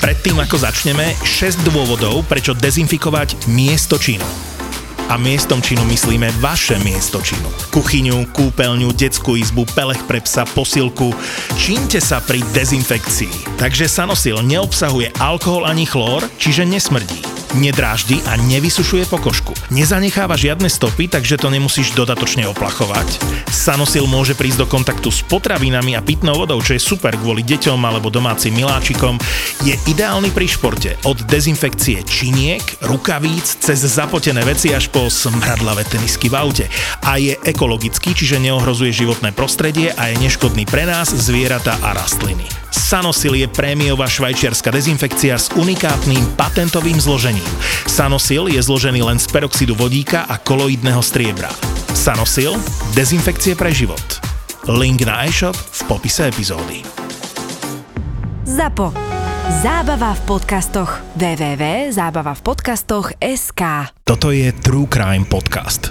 Predtým, ako začneme, 6 dôvodov, prečo dezinfikovať miesto činu a miestom činu myslíme vaše miesto činu. Kuchyňu, kúpeľňu, detskú izbu, pelech pre psa, posilku. Čínte sa pri dezinfekcii. Takže Sanosil neobsahuje alkohol ani chlór, čiže nesmrdí nedráždi a nevysušuje pokožku. Nezanecháva žiadne stopy, takže to nemusíš dodatočne oplachovať. Sanosil môže prísť do kontaktu s potravinami a pitnou vodou, čo je super kvôli deťom alebo domácim miláčikom. Je ideálny pri športe. Od dezinfekcie činiek, rukavíc, cez zapotené veci až po smradlavé tenisky v aute. A je ekologický, čiže neohrozuje životné prostredie a je neškodný pre nás, zvieratá a rastliny. Sanosil je prémiová švajčiarska dezinfekcia s unikátnym patentovým zložením. Sanosil je zložený len z peroxidu vodíka a koloidného striebra. Sanosil – dezinfekcie pre život. Link na e-shop v popise epizódy. ZAPO. Zábava v podcastoch. www.zábavavpodcastoch.sk Toto je True Crime Podcast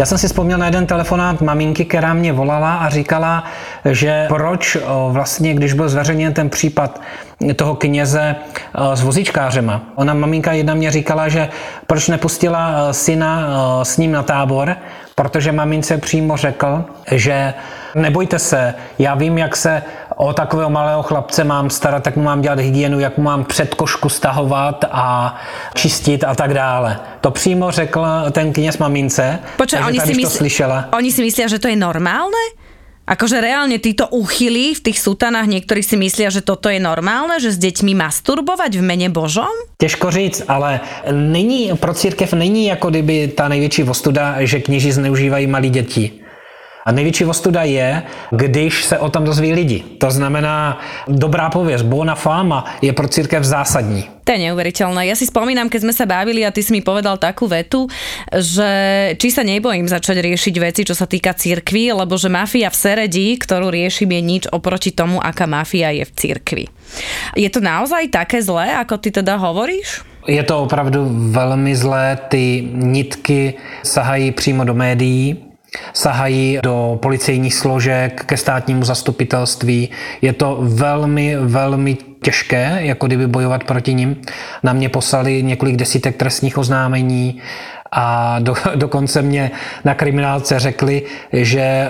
Já jsem si vzpomněl na jeden telefonát maminky, která mě volala a říkala, že proč vlastně, když byl zveřejněn ten případ toho kněze s vozíčkářema. Ona maminka jedna mě říkala, že proč nepustila syna s ním na tábor, protože mamince přímo řekl, že nebojte se, já vím, jak se o takového malého chlapce mám starat, tak mu mám dělat hygienu, jak mu mám před košku stahovat a čistit a tak dále. To přímo řekl ten kněz mamince. Počkej, oni, si mysl... slyšela. oni si myslia, že to je normálne? Akože reálne títo úchyly v tých sutanách niektorí si myslia, že toto je normálne, že s deťmi masturbovať v mene Božom? Těžko říct, ale není, pro církev není jako kdyby ta největší vostuda, že kněži zneužívají malí děti. A největší ostuda je, když se o tom dozví lidi. To znamená, dobrá pověst, bona fama je pro církev zásadní. To je neuveriteľné. Ja si spomínam, keď sme sa bavili a ty si mi povedal takú vetu, že či sa nebojím začať riešiť veci, čo sa týka církvy, lebo že mafia v Seredi, ktorú riešim, je nič oproti tomu, aká mafia je v církvi. Je to naozaj také zlé, ako ty teda hovoríš? Je to opravdu velmi zlé, ty nitky sahají přímo do médií, sahají do policejních složek, ke státnímu zastupitelství. Je to velmi, velmi těžké, jako kdyby bojovat proti ním. Na mě poslali několik desítek trestních oznámení a do, dokonce mě na kriminálce řekli, že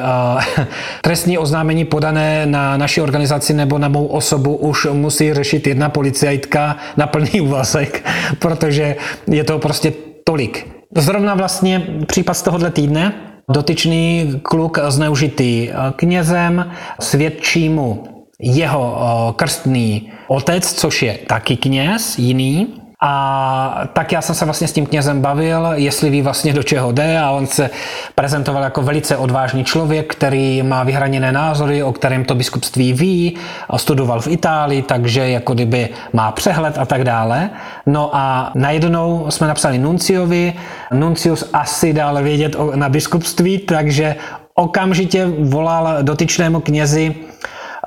uh, trestní oznámení podané na naši organizaci nebo na mou osobu už musí řešit jedna policajtka na plný úvazek, protože je to prostě tolik. Zrovna vlastně případ z tohohle týdne, Dotyčný kluk zneužitý knězem svědčí mu jeho krstný otec, což je taky kněz, jiný, a tak já jsem se vlastně s tím knězem bavil, jestli ví vlastně do čeho jde a on se prezentoval jako velice odvážný člověk, který má vyhraněné názory, o kterém to biskupství ví, studoval v Itálii, takže jako kdyby má přehled a tak dále. No a najednou jsme napsali Nunciovi, Nuncius asi dále vědět na biskupství, takže okamžitě volal dotyčnému knězi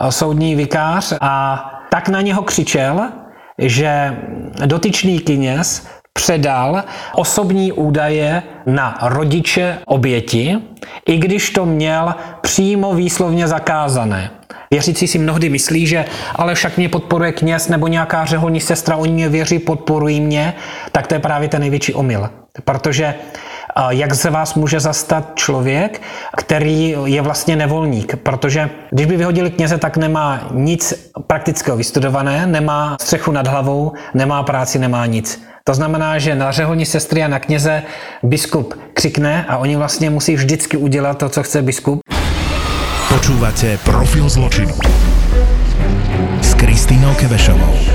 soudní vikář a tak na něho křičel, že dotyčný kněz předal osobní údaje na rodiče oběti, i když to měl přímo výslovně zakázané. Věřící si mnohdy myslí, že ale však mě podporuje kněz nebo nějaká řeholní sestra, oni mě věří, podporují mě, tak to je právě ten největší omyl. Protože jak se vás může zastat člověk, který je vlastně nevolník. Protože když by vyhodili kněze, tak nemá nic praktického vystudované, nemá střechu nad hlavou, nemá práci, nemá nic. To znamená, že na řeholní sestry a na kněze biskup křikne a oni vlastně musí vždycky udělat to, co chce biskup. Počúvate Profil zločinu s Kristýnou Kevešovou.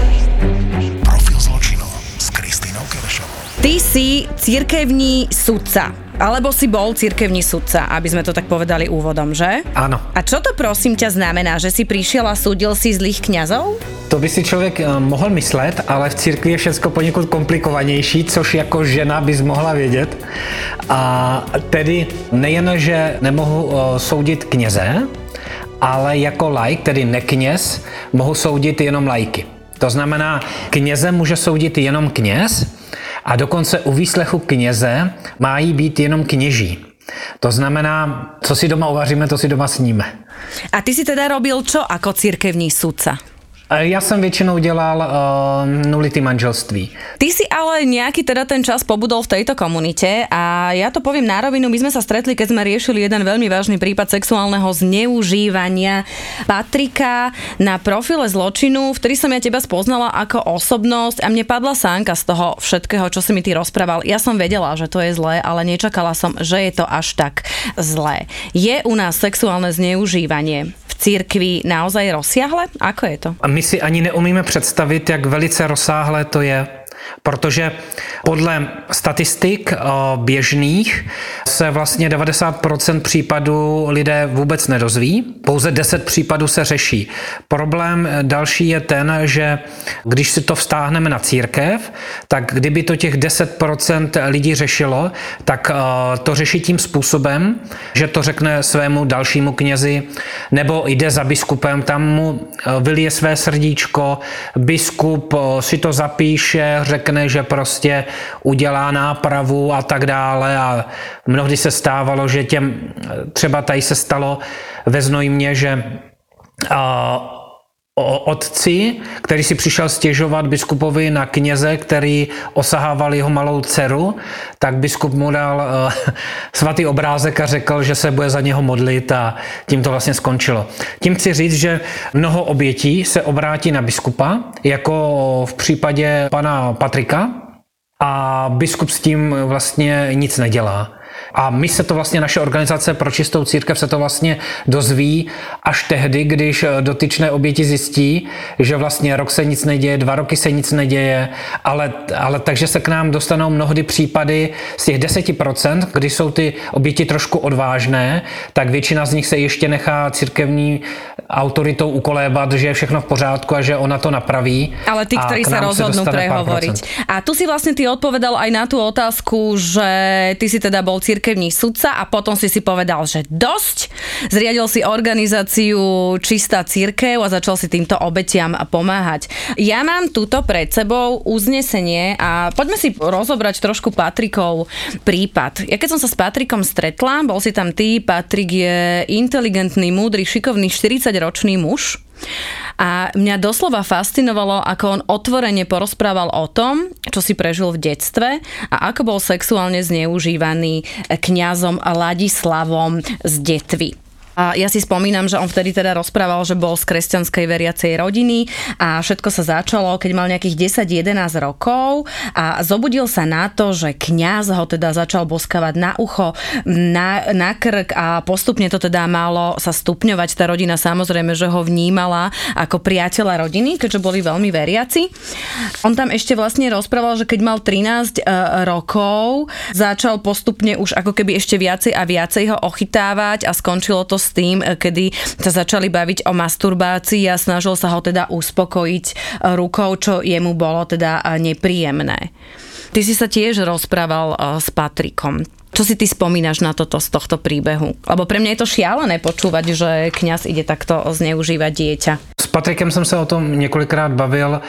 Ty si církevní sudca. Alebo si bol cirkevní sudca, aby sme to tak povedali úvodom, že? Áno. A čo to prosím ťa znamená, že si prišiel a súdil si zlých kňazov? To by si člověk eh, mohl myslet, ale v církvi je všechno poněkud komplikovanější, což jako žena bys mohla vědět. A tedy nejen, že nemohu eh, soudit kněze, ale jako lajk, tedy nekněz, mohu soudit jenom lajky. To znamená, kněze může soudit jenom kněz a dokonce u výslechu kněze mají být jenom kněží. To znamená, co si doma uvaříme, to si doma sníme. A ty si teda robil čo ako cirkevní sudca? Já jsem většinou dělal uh, nulitý manželství. Ty si ale nejaký teda ten čas pobudol v tejto komunite a ja to poviem na rovinu, my sme sa stretli, keď sme riešili jeden veľmi vážny prípad sexuálneho zneužívania Patrika na profile zločinu, vtedy som ja teba spoznala ako osobnosť a mne padla sánka z toho všetkého, čo si mi ty rozprával. Ja som vedela, že to je zlé, ale nečakala som, že je to až tak zlé. Je u nás sexuálne zneužívanie v církvi naozaj rozsiahle? Ako je to? My si ani neumíme představit, jak velice rozsáhlé to je. Protože podle statistik eh, běžných se vlastně 90% případů lidé vůbec nedozví, pouze 10 případů se řeší. Problém další je ten, že když si to vztáhneme na církev, tak kdyby to těch 10% lidí řešilo, tak eh, to řeší tím způsobem, že to řekne svému dalšímu knězi, nebo jde za biskupem, tam mu eh, vylije své srdíčko, biskup si to zapíše, řekne, že prostě udělá nápravu a tak dále. A mnohdy se stávalo, že těm, třeba tady se stalo ve Znojmě, že o otci, který si přišel stěžovat biskupovi na kněze, který osahával jeho malou dceru, tak biskup mu dal uh, svatý obrázek a řekl, že se bude za něho modlit a tím to vlastně skončilo. Tím chci říct, že mnoho obětí se obrátí na biskupa, jako v případě pana Patrika, a biskup s tím vlastně nic nedělá. A my se to vlastně, naše organizace pro čistou církev se to vlastně dozví až tehdy, když dotyčné oběti zjistí, že vlastně rok se nic neděje, dva roky se nic neděje, ale, ale takže se k nám dostanou mnohdy případy z těch 10%, kdy jsou ty oběti trošku odvážné, tak většina z nich se ještě nechá církevní autoritou ukolébat, že je všechno v pořádku a že ona to napraví. Ale ty, ktorí sa rozhodnú prehovoriť. A tu si vlastne ty odpovedal aj na tú otázku, že ty si teda bol cirkevní sudca a potom si si povedal, že dosť. Zriadil si organizáciu Čistá církev a začal si týmto obetiam pomáhať. Ja mám tuto pred sebou uznesenie a poďme si rozobrať trošku Patrikov prípad. Ja keď som sa s Patrikom stretla, bol si tam ty, Patrik je inteligentný, múdry, šikovný 40-ročný muž, a mňa doslova fascinovalo, ako on otvorene porozprával o tom, čo si prežil v detstve a ako bol sexuálne zneužívaný kňazom Ladislavom z Detvy. A ja si spomínam, že on vtedy teda rozprával, že bol z kresťanskej veriacej rodiny a všetko sa začalo, keď mal nejakých 10-11 rokov a zobudil sa na to, že kňaz ho teda začal boskavať na ucho, na, na krk a postupne to teda malo sa stupňovať. Tá rodina samozrejme, že ho vnímala ako priateľa rodiny, keďže boli veľmi veriaci. On tam ešte vlastne rozprával, že keď mal 13 e, rokov, začal postupne už ako keby ešte viacej a viacej ho ochytávať a skončilo to s tým, e, kedy sa začali baviť o masturbácii a snažil sa ho teda uspokojiť e, rukou, čo jemu bolo teda e, nepríjemné. Ty si sa tiež rozprával s Patrikom. Čo si ty spomínaš na toto z tohto príbehu? Lebo pre mňa je to šialené počúvať, že kňaz ide takto zneužívať dieťa. S Patrikem jsem se o tom několikrát bavil.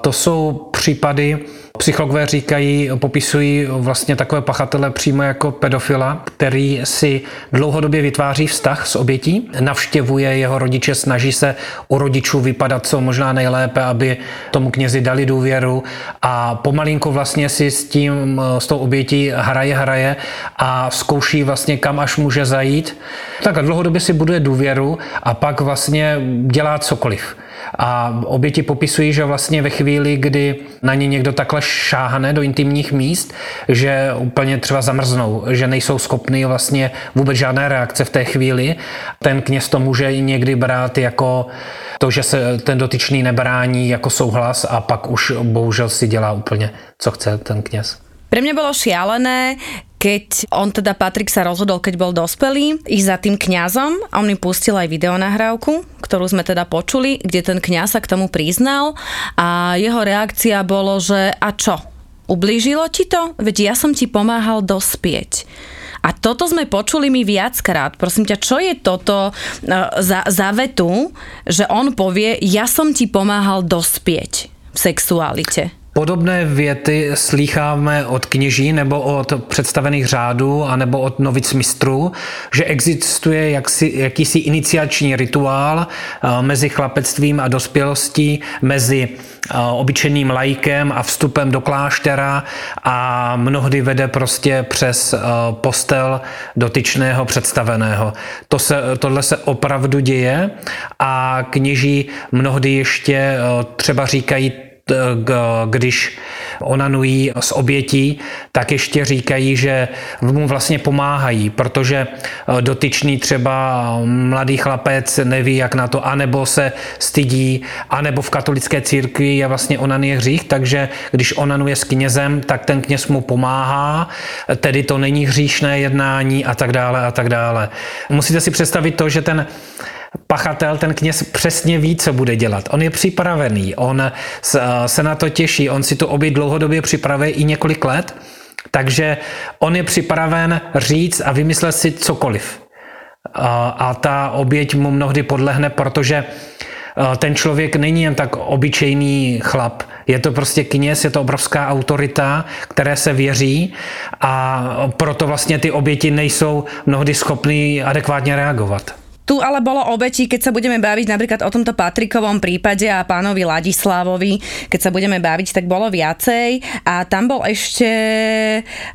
To jsou případy, Psychologové říkají, popisují vlastně takové pachatele přímo jako pedofila, který si dlouhodobě vytváří vztah s obětí, navštěvuje jeho rodiče, snaží se u rodičů vypadat co možná nejlépe, aby tomu knězi dali důvěru a pomalinku vlastně si s tím, s tou obětí hraje, hraje a zkouší vlastně kam až může zajít. Tak a dlouhodobě si buduje důvěru a pak vlastně dělá cokoliv. A oběti popisují, že vlastně ve chvíli, kdy na ně někdo takhle šáhne do intimních míst, že úplně třeba zamrznou, že nejsou schopni vlastně vůbec žádné reakce v té chvíli. Ten kněz to může někdy brát jako to, že se ten dotyčný nebrání jako souhlas a pak už bohužel si dělá úplně, co chce ten kněz. Pre mňa bolo šialené, keď on teda Patrik sa rozhodol, keď bol dospelý, ísť za tým kňazom a on mi pustil aj videonahrávku, ktorú sme teda počuli, kde ten kňaz sa k tomu priznal a jeho reakcia bolo, že a čo, ublížilo ti to? Veď ja som ti pomáhal dospieť. A toto sme počuli mi viackrát. Prosím ťa, čo je toto uh, za, za vetu, že on povie, ja som ti pomáhal dospieť v sexualite? Podobné věty slýcháme od kněží nebo od představených řádů a nebo od novic mistrů, že existuje jaksi, jakýsi iniciační rituál eh, mezi chlapectvím a dospělostí, mezi eh, obyčejným lajkem a vstupem do kláštera a mnohdy vede prostě přes eh, postel dotyčného představeného. To se, tohle se opravdu děje a kněží mnohdy ještě třeba říkají když onanují s obětí, tak ještě říkají, že mu vlastně pomáhají, protože eh, dotyčný třeba mladý chlapec neví, jak na to, anebo se stydí, anebo v katolické církvi je vlastně onanie hřích, takže když onanuje s knězem, tak ten kněz mu pomáhá, tedy to není hříšné jednání a tak dále a tak dále. Musíte si představit to, že ten pachatel, ten kněz přesně ví, co bude dělat. On je připravený, on se na to těší, on si tu oběť dlouhodobě připravuje i několik let, takže on je připraven říct a vymyslet si cokoliv. A ta oběť mu mnohdy podlehne, protože ten člověk není jen tak obyčejný chlap. Je to prostě kněz, je to obrovská autorita, které se věří a proto vlastně ty oběti nejsou mnohdy schopný adekvátně reagovat. Tu ale bolo obetí, keď sa budeme baviť napríklad o tomto Patrikovom prípade a pánovi Ladislavovi, keď sa budeme baviť, tak bolo viacej. A tam bol ešte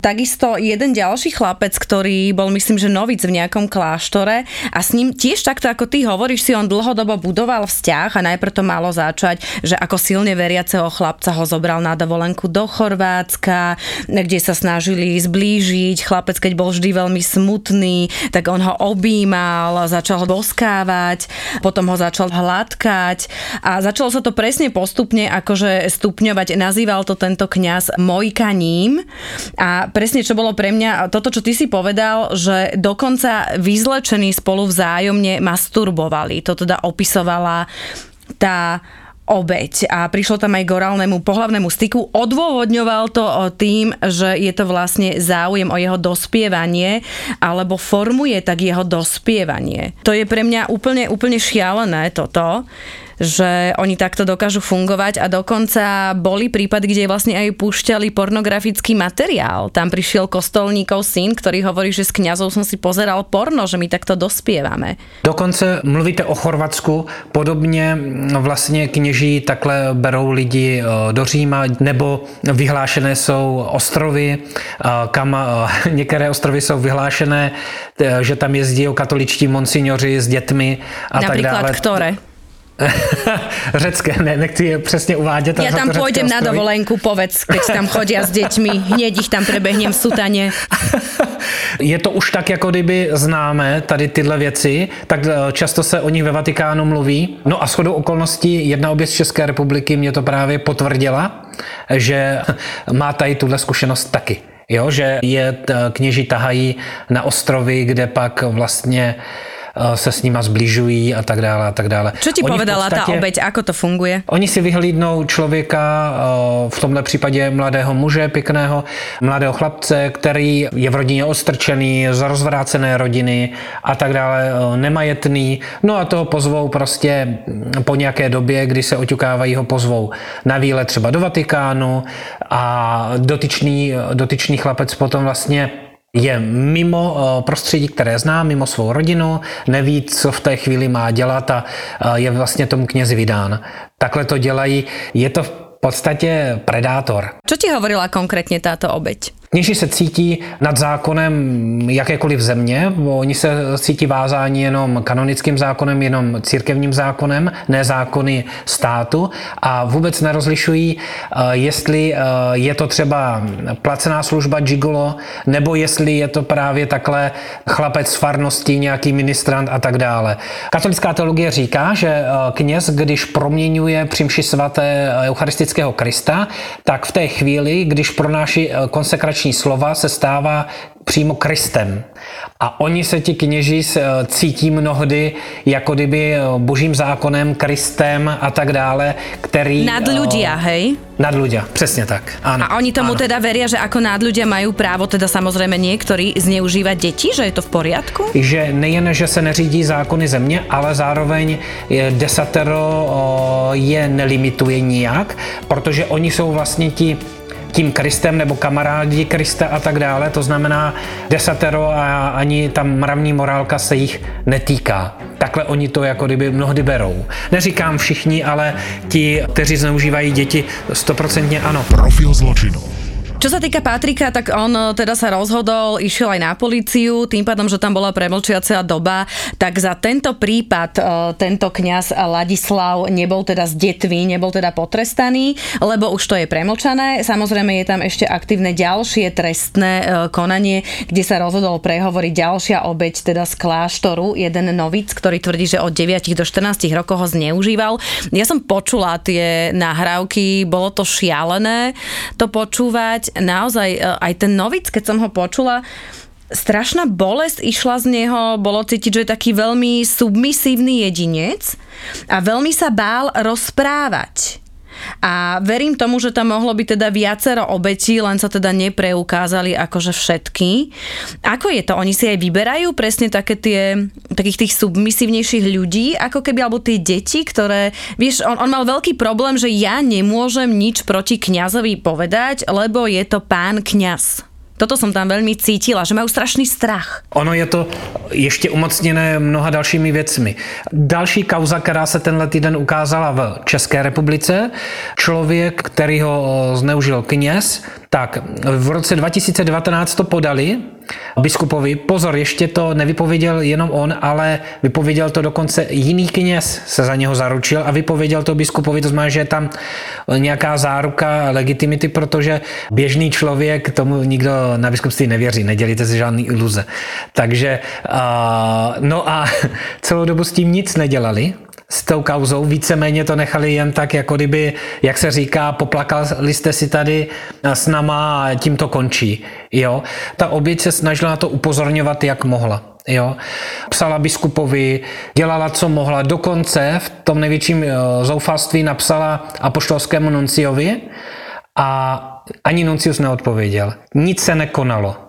takisto jeden ďalší chlapec, ktorý bol myslím, že novic v nejakom kláštore a s ním tiež takto ako ty hovoríš si, on dlhodobo budoval vzťah a najprv to malo začať, že ako silne veriaceho chlapca ho zobral na dovolenku do Chorvátska, kde sa snažili zblížiť. Chlapec, keď bol vždy veľmi smutný, tak on ho objímal, začal ho boskávať, potom ho začal hladkať a začalo sa to presne postupne akože stupňovať. Nazýval to tento kňaz mojkaním a presne čo bolo pre mňa, toto čo ty si povedal, že dokonca vyzlečení spolu vzájomne masturbovali. To teda opisovala tá obeď a prišlo tam aj k orálnemu pohlavnému styku. Odôvodňoval to tým, že je to vlastne záujem o jeho dospievanie alebo formuje tak jeho dospievanie. To je pre mňa úplne, úplne šialené toto že oni takto dokážu fungovať a dokonca boli prípady, kde vlastne aj púšťali pornografický materiál. Tam prišiel kostolníkov syn, ktorý hovorí, že s kňazou som si pozeral porno, že my takto dospievame. Dokonce mluvíte o Chorvatsku, podobně vlastně kněží takhle berou lidi e, do Říma, nebo vyhlášené jsou ostrovy, e, kam e, některé ostrovy jsou vyhlášené, že tam jezdí katoličtí monsignoři s dětmi a Například tak dále. ktoré? řecké, ne, nechci je přesně uvádět. Ja tam pôjdem na dovolenku, povedz, keď tam chodia s deťmi, hneď ich tam prebehnem v sutane. Je to už tak, jako kdyby známe tady tyhle věci, tak eh, často se o nich ve Vatikánu mluví. No a shodou okolností jedna oběc České republiky mě to právě potvrdila, že má tady tuhle zkušenost taky. Jo, že je kněží tahají na ostrovy, kde pak vlastně se s nima zbližují a tak dále a tak dále. Co ti oni povedala podstatě, ta obeď, ako to funguje? Oni si vyhlídnou člověka, eh, v tomhle případě mladého muže, pěkného, mladého chlapce, který je v rodině ostrčený, z rozvrácené rodiny a tak dále, eh, nemajetný. No a toho pozvou prostě po nějaké době, kdy se oťukávají, ho pozvou na výlet třeba do Vatikánu a dotyčný, dotyčný chlapec potom vlastně je mimo eh, prostředí, které zná, mimo svou rodinu, neví, co v té chvíli má dělat a eh, je vlastně tomu knězi vydán. Takhle to dělají. Je to v podstatě predátor. Co ti hovorila konkrétně táto obeď? Kněži se cítí nad zákonem jakékoliv země, oni se cítí vázáni jenom kanonickým zákonem, jenom církevním zákonem, ne zákony státu a vůbec nerozlišují, eh, jestli eh, je to třeba placená služba gigolo, nebo jestli je to právě takhle chlapec z farnosti, nějaký ministrant a tak dále. Katolická teologie říká, že eh, kněz, když proměňuje při svaté eucharistického Krista, tak v té chvíli, když pronáší konsekrační motivační slova se stává přímo Kristem. A oni se ti kněži eh, cítí mnohdy jako kdyby eh, božím zákonem, Kristem a tak dále, který... Nad ľudia, hej? Nad ľudia, přesně tak. Áno, A oni tomu áno. teda veria, že ako nad ľudia majú právo, teda samozrejme niektorí, zneužívať deti, že je to v poriadku? že nejen, že se neřídí zákony země, ale zároveň desatero je nelimituje nijak, protože oni jsou vlastně ti tím Kristem nebo kamarádi Krista a tak dále. To znamená, desatero a ani ta mravní morálka se jich netýká. Takhle oni to jako kdyby mnohdy berou. Neříkám všichni, ale ti, kteří zneužívají děti, stoprocentně ano. Profil zločinu. Čo sa týka Patrika, tak on e, teda sa rozhodol, išiel aj na políciu, tým pádom, že tam bola premlčiacia doba, tak za tento prípad e, tento kňaz Ladislav nebol teda z detvy, nebol teda potrestaný, lebo už to je premlčané. Samozrejme je tam ešte aktívne ďalšie trestné e, konanie, kde sa rozhodol prehovoriť ďalšia obeď teda z kláštoru, jeden novic, ktorý tvrdí, že od 9 do 14 rokov ho zneužíval. Ja som počula tie nahrávky, bolo to šialené to počúvať. Naozaj e, aj ten novic, keď som ho počula, strašná bolesť išla z neho, bolo cítiť, že je taký veľmi submisívny jedinec a veľmi sa bál rozprávať. A verím tomu, že tam mohlo byť teda viacero obetí, len sa teda nepreukázali akože všetky. Ako je to? Oni si aj vyberajú presne také tie, takých tých submisívnejších ľudí, ako keby, alebo tie deti, ktoré, vieš, on, on mal veľký problém, že ja nemôžem nič proti kňazovi povedať, lebo je to pán kňaz. Toto som tam veľmi cítila, že majú strašný strach. Ono je to ještě umocněné mnoha dalšími věcmi. Další kauza, která se tenhle týden ukázala v České republice, člověk, který ho zneužil kněz, tak v roce 2019 to podali biskupovi. Pozor, ještě to nevypověděl jenom on, ale vypověděl to dokonce jiný kněz se za něho zaručil a vypověděl to biskupovi, to znamená, že je tam nějaká záruka legitimity, protože běžný člověk tomu nikdo na biskupství nevěří, nedělíte si žádný iluze. Takže, uh, no a celou dobu s tím nic nedělali, s tou kauzou, víceméně to nechali jen tak, jako kdyby, jak se říká, poplakali jste si tady s náma a tím to končí. Jo? Ta oběť se snažila na to upozorňovat, jak mohla. Jo? Psala biskupovi, dělala, co mohla. Dokonce v tom největším eh, zoufalství napsala apoštolskému nunciovi a ani nuncius neodpověděl. Nic se nekonalo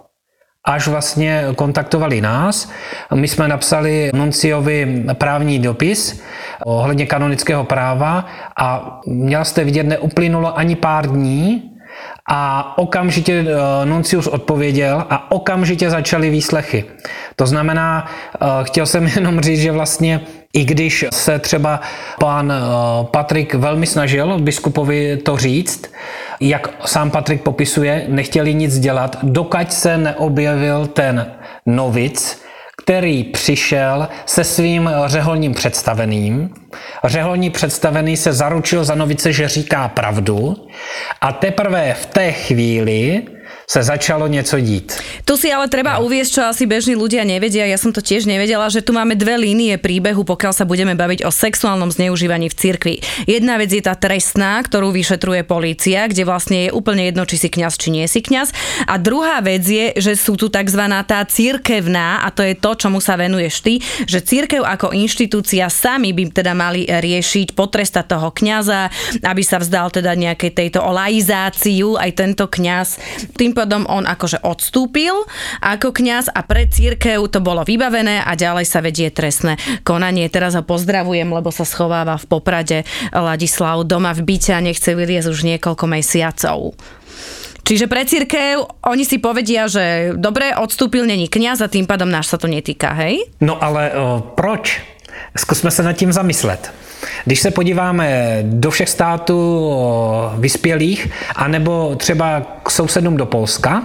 až vlastně kontaktovali nás. My jsme napsali Nunciovi právní dopis ohledně kanonického práva a měla jste vidět, neuplynulo ani pár dní a okamžitě eh, Nuncius odpověděl a okamžitě začaly výslechy. To znamená, eh, chtěl jsem jenom říct, že vlastně i když se třeba pan eh, Patrik velmi snažil biskupovi to říct, jak sám Patrik popisuje, nechtěli nic dělat, dokud se neobjevil ten novic, který přišel se svým řeholním představeným. Řeholní představený se zaručil za novice, že říká pravdu a teprve v té chvíli se začalo něco dít. Tu si ale treba uviesť, čo asi bežní ľudia nevedia, ja som to tiež nevedela, že tu máme dve línie príbehu, pokiaľ sa budeme baviť o sexuálnom zneužívaní v cirkvi. Jedna vec je tá trestná, ktorú vyšetruje polícia, kde vlastne je úplne jedno, či si kňaz, či nie si kňaz. A druhá vec je, že sú tu tzv. tá cirkevná, a to je to, čomu sa venuješ ty, že cirkev ako inštitúcia sami by teda mali riešiť, potrestať toho kňaza, aby sa vzdal teda nejakej tejto olaizáciu, aj tento kňaz. Tým pádom on akože odstúpil ako kňaz a pre církev to bolo vybavené a ďalej sa vedie trestné konanie. Teraz ho pozdravujem, lebo sa schováva v Poprade Ladislav doma v byte a nechce vyliezť už niekoľko mesiacov. Čiže pre církev oni si povedia, že dobre, odstúpil není kňaz a tým pádom náš sa to netýka, hej? No ale o, proč? Zkusme se nad tím zamyslet. Když se podíváme do všech států vyspělých, anebo třeba k sousedům do Polska,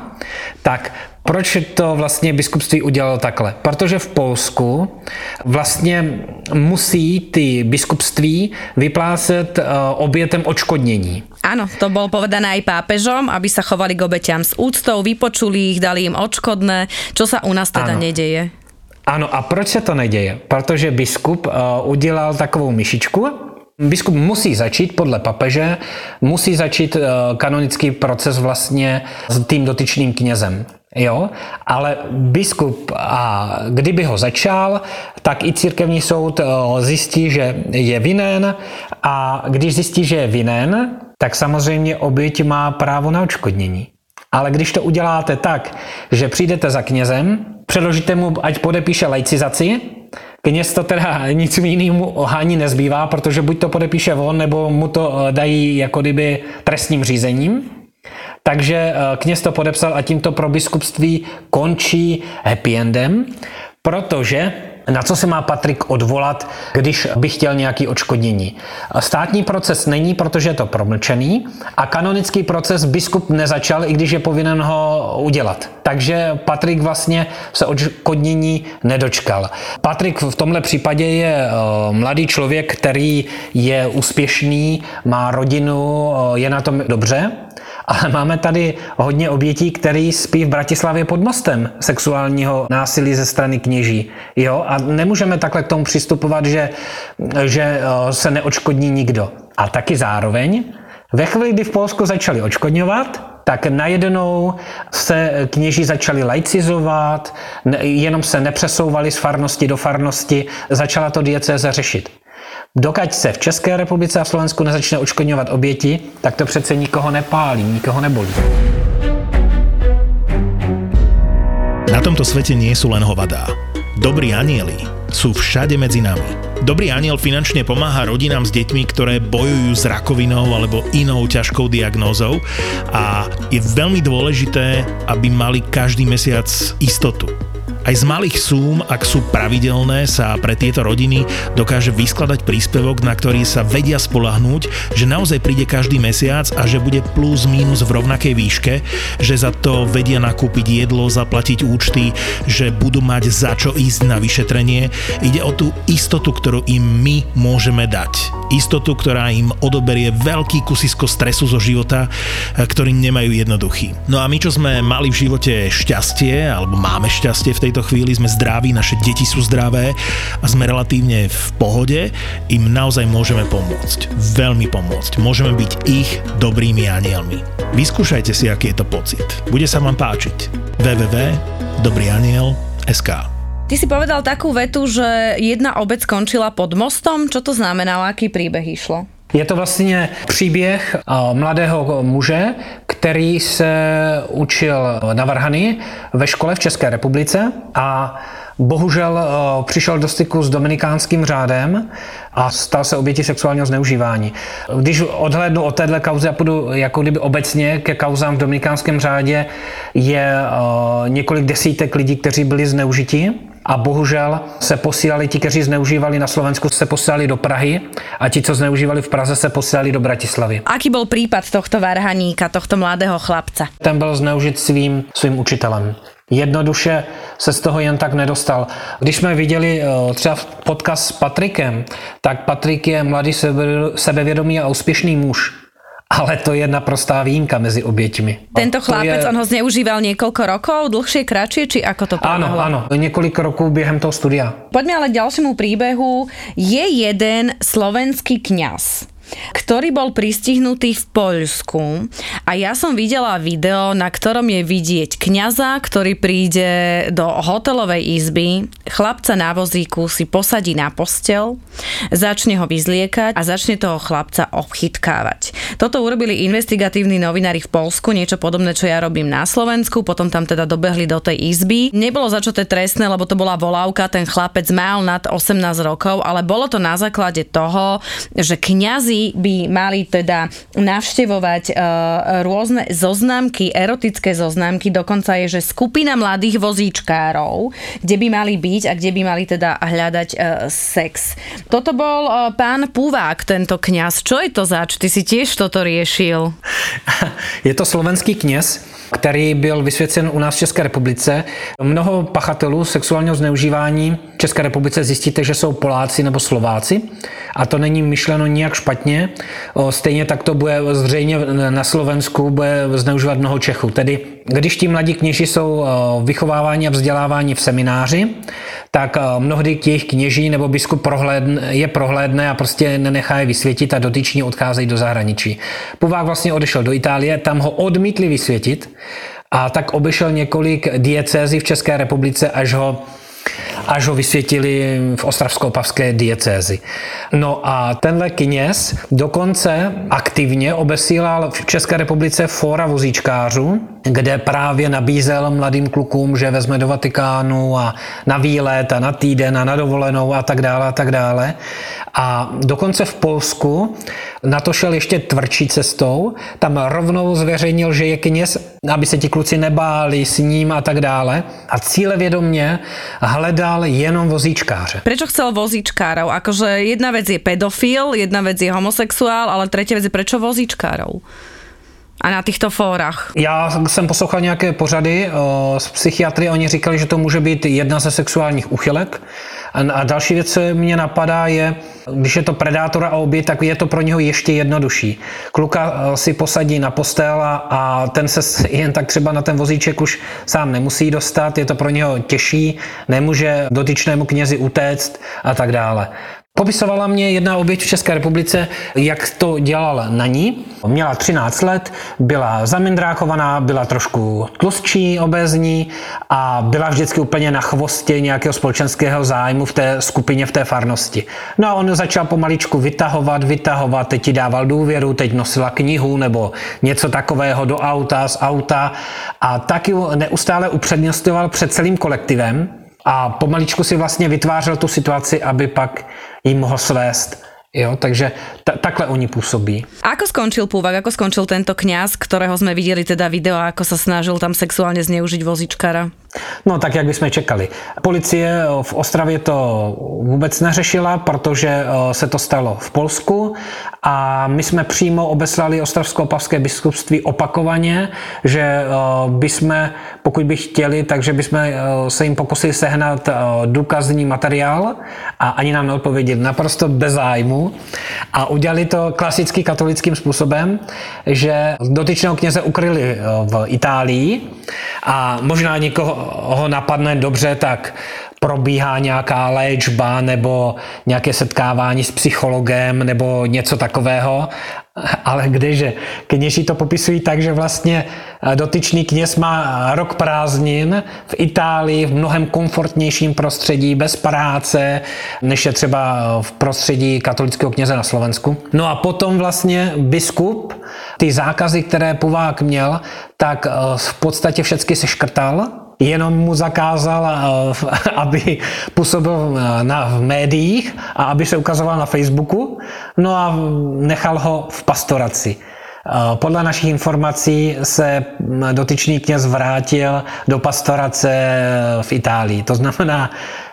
tak proč to vlastně biskupství udělalo takhle? Protože v Polsku vlastně musí ty biskupství vyplácet obětem odškodnění. Áno, to bol povedané aj pápežom, aby sa chovali k obetiam s úctou, vypočuli ich, dali im odškodné, čo sa u nás teda Áno. nedeje. Ano, a proč se to neděje? Protože biskup uh, udělal takovou myšičku, Biskup musí začít podle papeže, musí začít eh, kanonický proces vlastně s tím dotyčným knězem. Jo, ale biskup, a kdyby ho začal, tak i církevní soud eh, zjistí, že je vinen a když zjistí, že je vinen, tak samozřejmě oběť má právo na odškodnění. Ale když to uděláte tak, že přijdete za knězem, předložíte mu, ať podepíše laicizaci, kněz to teda nic jinému ohání nezbývá, protože buď to podepíše on, nebo mu to eh, dají jako kdyby trestním řízením. Takže eh, kněz to podepsal a tímto pro biskupství končí happy endem, protože na co se má Patrik odvolat, když by chtěl nějaký odškodnění? Státní proces není, protože je to promlčený a kanonický proces biskup nezačal, i když je povinen ho udělat. Takže Patrik vlastně se odškodnění nedočkal. Patrik v tomhle případě je eh, mladý člověk, který je úspěšný, má rodinu, eh, je na tom dobře, ale máme tady hodně obětí, který spí v Bratislavě pod mostem sexuálního násilí ze strany kněží. Jo? A nemůžeme takhle k tomu přistupovat, že, že eh, se neočkodní nikdo. A taky zároveň, ve chvíli, kdy v Polsku začali očkodňovat, tak najednou se kněží začali laicizovat, jenom se nepřesouvali z farnosti do farnosti, začala to diecéze řešit. Dokud se v České republice a v Slovensku nezačne očkodňovat oběti, tak to přece nikoho nepálí, nikoho nebolí. Na tomto svete nie sú len hovadá. Dobrí anieli sú všade medzi nami. Dobrý aniel finančne pomáha rodinám s deťmi, ktoré bojujú s rakovinou alebo inou ťažkou diagnózou a je veľmi dôležité, aby mali každý mesiac istotu aj z malých súm, ak sú pravidelné, sa pre tieto rodiny dokáže vyskladať príspevok, na ktorý sa vedia spolahnúť, že naozaj príde každý mesiac a že bude plus minus v rovnakej výške, že za to vedia nakúpiť jedlo, zaplatiť účty, že budú mať za čo ísť na vyšetrenie. Ide o tú istotu, ktorú im my môžeme dať. Istotu, ktorá im odoberie veľký kusisko stresu zo života, ktorým nemajú jednoduchý. No a my, čo sme mali v živote šťastie, alebo máme šťastie v tej tejto chvíli sme zdraví, naše deti sú zdravé a sme relatívne v pohode, im naozaj môžeme pomôcť. Veľmi pomôcť. Môžeme byť ich dobrými anielmi. Vyskúšajte si, aký je to pocit. Bude sa vám páčiť. www.dobrýaniel.sk Ty si povedal takú vetu, že jedna obec skončila pod mostom. Čo to znamená? Aký príbeh išlo? Je to vlastně příběh mladého muže, který se učil na Varhany ve škole v České republice a bohužel přišel do styku s dominikánským řádem a stal se obětí sexuálního zneužívání. Když odhlédnu od téhle kauzy a půjdu jako kdyby obecně ke kauzám v dominikánském řádě, je několik desítek lidí, kteří byli zneužiti a bohužel se posílali ti, kteří zneužívali na Slovensku, se posílali do Prahy a ti, co zneužívali v Praze, se posílali do Bratislavy. Aký byl případ tohto varhaníka, tohto mladého chlapce? Ten byl zneužit svým, svým učitelem. Jednoduše se z toho jen tak nedostal. Když jsme viděli eh, třeba podcast s Patrikem, tak Patrik je mladý sebevědomý a úspěšný muž ale to je naprostá výjimka mezi oběťmi. Tento chlapec, je... on ho zneužíval několik rokov, dlhšie, kratšie, či ako to Áno, áno, několik roků během toho studia. Poďme ale k ďalšiemu príbehu. Je jeden slovenský kňaz, ktorý bol pristihnutý v Poľsku a ja som videla video, na ktorom je vidieť kňaza, ktorý príde do hotelovej izby, chlapca na vozíku si posadí na postel, začne ho vyzliekať a začne toho chlapca obchytkávať. Toto urobili investigatívni novinári v Polsku, niečo podobné, čo ja robím na Slovensku, potom tam teda dobehli do tej izby. Nebolo začaté trestné, lebo to bola volávka, ten chlapec mal nad 18 rokov, ale bolo to na základe toho, že kňazi by mali teda navštevovať uh, rôzne zoznámky, erotické zoznámky, dokonca je, že skupina mladých vozíčkárov, kde by mali byť a kde by mali teda hľadať uh, sex. Toto bol uh, pán Puvák, tento kňaz. Čo je to zač? Ty si tiež toto riešil. Je to slovenský kněz, který byl vysvěcen u nás v České republice. Mnoho pachatelů sexuálního zneužívání v České republice zjistíte, že jsou Poláci nebo Slováci a to není myšleno nijak špatně. Stejně tak to bude zřejmě na Slovensku bude zneužívat mnoho Čechů. Tedy když ti mladí kněži jsou vychováváni a vzděláváni v semináři, tak mnohdy těch kněží nebo biskup je prohlédne a prostě nenechá je vysvětit a dotyční odcházejí do zahraničí. Puvák vlastně odešel do Itálie, tam ho odmítli vysvětit a tak obešel několik diecézí v České republice, až ho až ho vysvětili v ostravsko-opavské diecézi. No a tenhle kněz dokonce aktivně obesílal v České republice fora vozíčkářů, kde právě nabízel mladým klukům, že vezme do Vatikánu a na výlet a na týden a na dovolenou a tak dále a tak dále. A dokonce v Polsku na to šel ještě tvrdší cestou, tam rovnou zveřejnil, že je kněz, aby se ti kluci nebáli s ním a tak dále. A cíle vědomě hledal jenom vozíčkáře. Prečo chcel vozíčkárov? Akože jedna vec je pedofil, jedna vec je homosexuál, ale tretia vec je prečo vozíčkárov? A na těchto fórach? Já jsem poslouchal nějaké pořady o, z psychiatry, oni říkali, že to může být jedna ze sexuálních uchylek. A, další věc, co mě napadá, je, když je to predátor a oběť, tak je to pro něho ještě jednodušší. Kluka si posadí na postel a, a ten se jen tak třeba na ten vozíček už sám nemusí dostat, je to pro něho těžší, nemůže dotyčnému knězi utéct a tak dále. Popisovala mě jedna oběť v České republice, jak to dělal na ní. Měla 13 let, byla zamindrákovaná, byla trošku tlustší, obezní a byla vždycky úplně na chvostě nějakého společenského zájmu v té skupině, v té farnosti. No a on začal pomaličku vytahovat, vytahovat, teď ti dával důvěru, teď nosila knihu nebo něco takového do auta, z auta a taky neustále upřednostňoval před celým kolektivem, a pomaličku si vlastně vytvářel tu situaci, aby pak jí mohl svést. Jo, takže t- takhle oni působí. Ako skončil Púvak, ako skončil tento kňaz, ktorého sme videli teda video, ako sa snažil tam sexuálne zneužiť vozičkara? No tak, jak bychom čekali. Policie v Ostravě to vůbec neřešila, protože eh, se to stalo v Polsku a my jsme přímo obeslali Ostravsko-Opavské biskupství opakovaně, že eh, bychom, pokud by chtěli, takže bychom eh, se jim pokusili sehnat důkazní materiál a ani nám neodpověděli naprosto bez zájmu a udělali to klasicky katolickým způsobem, že dotyčného kněze ukryli v Itálii a možná někoho ho napadne dobře, tak probíhá nějaká léčba nebo nějaké setkávání s psychologem nebo něco takového. Ale kdeže? Kněží to popisují tak, že vlastně dotyčný kněz má rok prázdnin v Itálii v mnohem komfortnějším prostředí, bez práce, než je třeba v prostředí katolického kněze na Slovensku. No a potom vlastně biskup ty zákazy, které Puvák měl, tak v podstatě všechny se škrtal jenom mu zakázal, eh, aby působil eh, na, v médiích a aby se ukazoval na Facebooku, no a nechal ho v pastoraci. Eh, podle našich informací se dotyčný kněz vrátil do pastorace v Itálii. To znamená,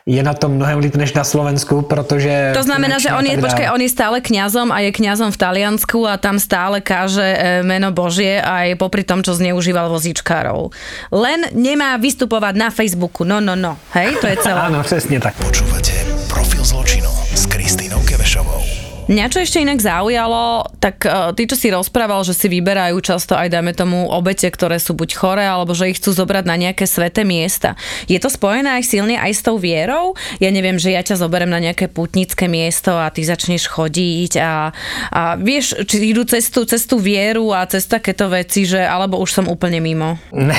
je na tom mnohem líp než na Slovensku, protože... To znamená, že on je, počkej, on je stále kňazom a je kňazom v Taliansku a tam stále káže e, meno Božie a je popri tom, čo zneužíval vozíčkárov. Len nemá vystupovať na Facebooku. No, no, no. Hej, to je celé. Áno, přesně tak. Počúvate Profil zločinu s Kristýnou Kevešovou. Mňa čo ešte inak zaujalo, tak uh, ty, čo si rozprával, že si vyberajú často aj, dajme tomu, obete, ktoré sú buď chore, alebo že ich chcú zobrať na nejaké sveté miesta. Je to spojené aj silne aj s tou vierou? Ja neviem, že ja ťa zoberem na nejaké putnické miesto a ty začneš chodiť a, a vieš, či idú cestu, cestu vieru a cez takéto veci, že alebo už som úplne mimo? Ne,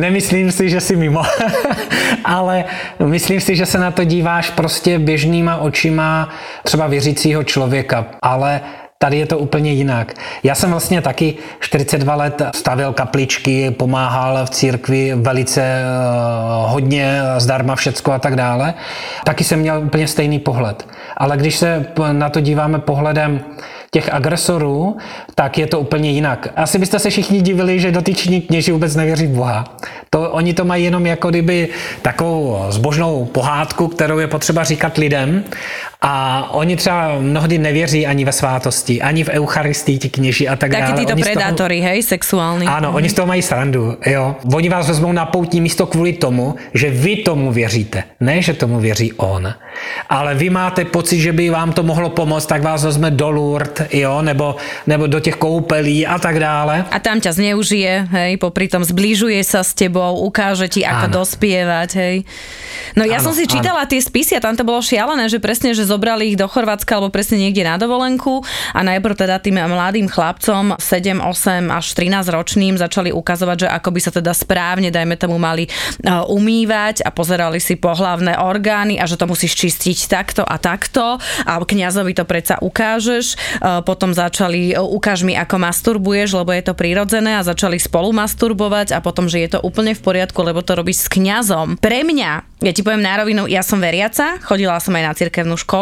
nemyslím si, že si mimo, ale myslím si, že se na to díváš prostě běžnýma očima třeba věřícího člověka člověka, ale Tady je to úplně jinak. Já jsem vlastně taky 42 let stavil kapličky, pomáhal v církvi velice eh, hodně, zdarma všecko a tak dále. Taky jsem měl úplně stejný pohled. Ale když se na to díváme pohledem těch agresorů, tak je to úplně jinak. Asi byste se všichni divili, že dotyční kněži vůbec nevěří v Boha. To, oni to mají jenom jako kdyby takovou zbožnou pohádku, kterou je potřeba říkat lidem A oni třeba mnohdy nevěří ani ve svátosti, ani v Eucharistii ti kněži a tak dále. títo Oni z toho- predátory, hej, sexuálni. ano, oni z toho mají srandu, jo. Oni vás vezmou na poutní místo kvůli tomu, že vy tomu věříte. Ne, že tomu věří on. Ale vy máte pocit, že by vám to mohlo pomoct, tak vás vezme do Lourdes, jo, nebo, nebo do těch koupelí a tak dále. A tam ťa zneužije, hej, popri tom zbližuje sa s tebou, ukáže ti, ako dospievať, hej. No ja Áno, som si čítala tie spisy a tam to bolo šialené, že presne, že zobrali ich do Chorvátska alebo presne niekde na dovolenku a najprv teda tým mladým chlapcom 7, 8 až 13 ročným začali ukazovať, že ako by sa teda správne, dajme tomu, mali uh, umývať a pozerali si pohlavné orgány a že to musíš čistiť takto a takto a kňazovi to predsa ukážeš. Uh, potom začali, uh, ukáž mi, ako masturbuješ, lebo je to prirodzené a začali spolu masturbovať a potom, že je to úplne v poriadku, lebo to robíš s kňazom. Pre mňa, ja ti poviem na rovinu, ja som veriaca, chodila som aj na cirkevnú školu,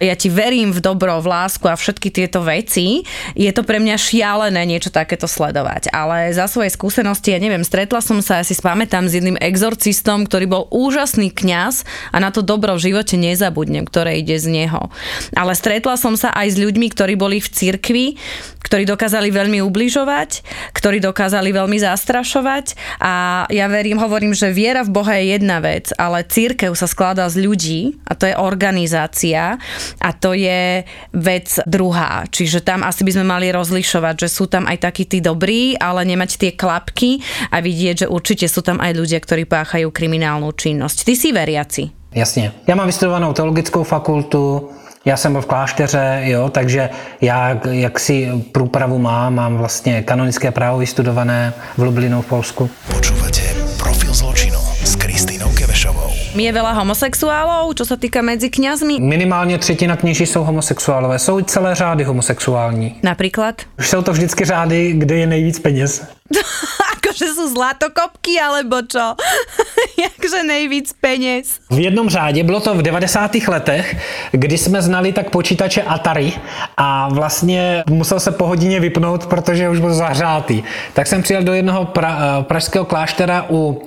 ja ti verím v dobro, v lásku a všetky tieto veci. Je to pre mňa šialené niečo takéto sledovať, ale za svoje skúsenosti, ja neviem, stretla som sa, ja si spamätám s jedným exorcistom, ktorý bol úžasný kňaz a na to dobro v živote nezabudnem, ktoré ide z neho. Ale stretla som sa aj s ľuďmi, ktorí boli v cirkvi, ktorí dokázali veľmi ubližovať, ktorí dokázali veľmi zastrašovať a ja verím, hovorím, že viera v Boha je jedna vec, ale církev sa skladá z ľudí a to je organizácia a to je vec druhá. Čiže tam asi by sme mali rozlišovať, že sú tam aj takí tí dobrí, ale nemať tie klapky a vidieť, že určite sú tam aj ľudia, ktorí páchajú kriminálnu činnosť. Ty si veriaci. Jasně. Já mám vystudovanou teologickou fakultu, já jsem byl v klášteře, jo, takže já jak si průpravu mám, mám vlastně kanonické právo vystudované v Lublinu v Polsku. Počúvate Profil zločinu. Je veľa homosexuálov, čo sa týka medzi kňazmi? Minimálně třetina kněží jsou homosexuálové, jsou i celé řády homosexuální. Napríklad? Už jsou to vždycky řády, kde je nejvíc peněz. akože sú zlatokopky, alebo čo? Jakže nejvíc peněz. V jednom řádě, bylo to v 90. letech, kdy jsme znali tak počítače Atari a vlastně musel se po hodině vypnout, protože už byl zahřátý. Tak jsem přijel do jednoho pra, eh, pražského kláštera u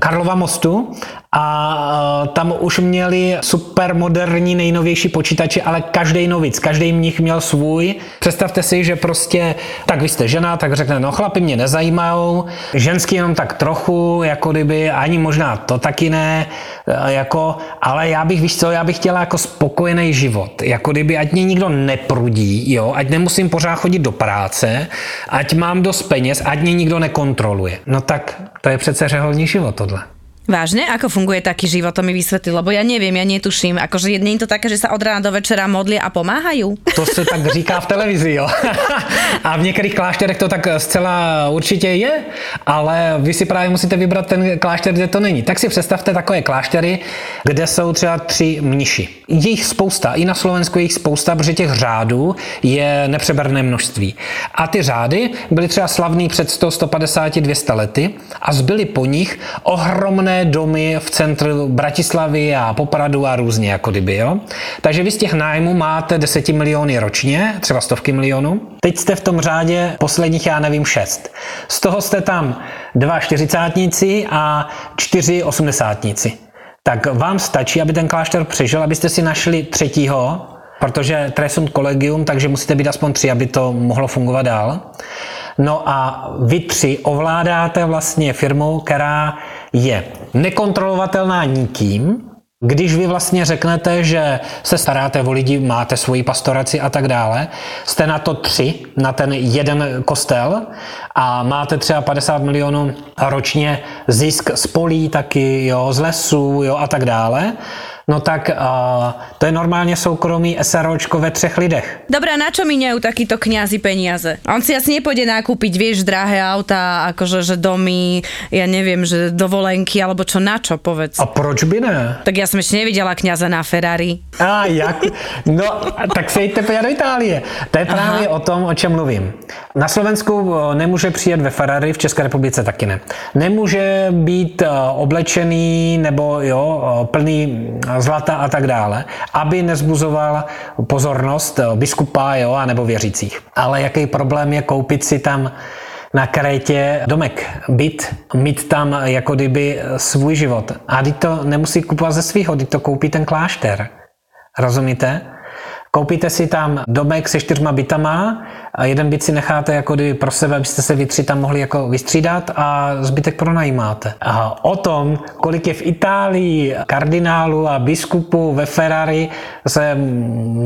Karlova mostu a eh, tam už měli super moderní nejnovější počítače, ale každý novic, každý mnich měl svůj. Představte si, že prostě, tak vy jste žena, tak řekne, no chlapi mě nezajímajou, ženský jenom tak trochu, jako kdyby, ani možná to taky ne, eh, jako, ale já bych, víš co, já bych chtěla jako spokojený život, jako kdyby, ať mě nikdo neprudí, jo, ať nemusím pořád chodit do práce, ať mám dost peněz, ať mě nikdo nekontroluje. No tak to je přece řeholní život tohle. Vážne? Ako funguje taký život? To mi vysvetli, lebo ja neviem, ja netuším. Akože je to také, že sa od rána do večera modlia a pomáhajú? To se tak říká v televizi, jo. A v některých klášterech to tak zcela určitě je, ale vy si právě musíte vybrat ten klášter, kde to není. Tak si představte takové kláštery, kde jsou třeba tři mniši. Je spousta, i na Slovensku je spousta, protože těch řádů je nepřeberné množství. A ty řády byly třeba slavný před 100, 150, 200 lety a zbyly po nich ohromné domy v centru Bratislavy a Popradu a různě, jako kdyby, jo. Takže vy z těch nájmů máte 10 miliony ročně, třeba stovky milionů. Teď jste v tom řádě posledních, já nevím, šest. Z toho jste tam dva čtyřicátníci a čtyři osmdesátníci. Tak vám stačí, aby ten klášter přežil, abyste si našli třetího, protože tresum kolegium, takže musíte být aspoň tři, aby to mohlo fungovat dál. No a vy tři ovládáte vlastně firmu, která je nekontrolovatelná nikým, když vy vlastně řeknete, že se staráte o lidi, máte svoji pastoraci a tak dále, jste na to tři, na ten jeden kostel a máte třeba 50 milionů ročně zisk z polí taky, jo, z lesů jo, a tak dále, no tak uh, to je normálně soukromý SROčko ve třech lidech. Dobre, a na čo miniajú takíto kňazi peniaze? On si asi nepôjde nakúpiť, vieš, drahé auta, akože že domy, ja neviem, že dovolenky, alebo čo, na čo, povedz. A proč by ne? Tak ja som ešte nevidela kňaza na Ferrari. A jak? No, tak se jděte podívat do Itálie. To je právě o tom, o čem mluvím. Na Slovensku eh, nemůže přijet ve Ferrari, v České republice taky ne. Nemůže být eh, oblečený nebo jo, plný zlata a tak dále, aby nezbuzoval pozornost biskupa jo, a nebo věřících. Ale jaký problém je koupit si tam na Krétě domek, byt, mít tam jako kdyby svůj život. A teď to nemusí kupovat ze svého, teď to koupí ten klášter. Rozumíte? Koupíte si tam domek se čtyřma bytama, a jeden byt si necháte jako kdyby pro sebe, abyste se vy tři tam mohli jako vystřídat a zbytek pronajímáte. A o tom, kolik je v Itálii kardinálu a biskupů ve Ferrari, se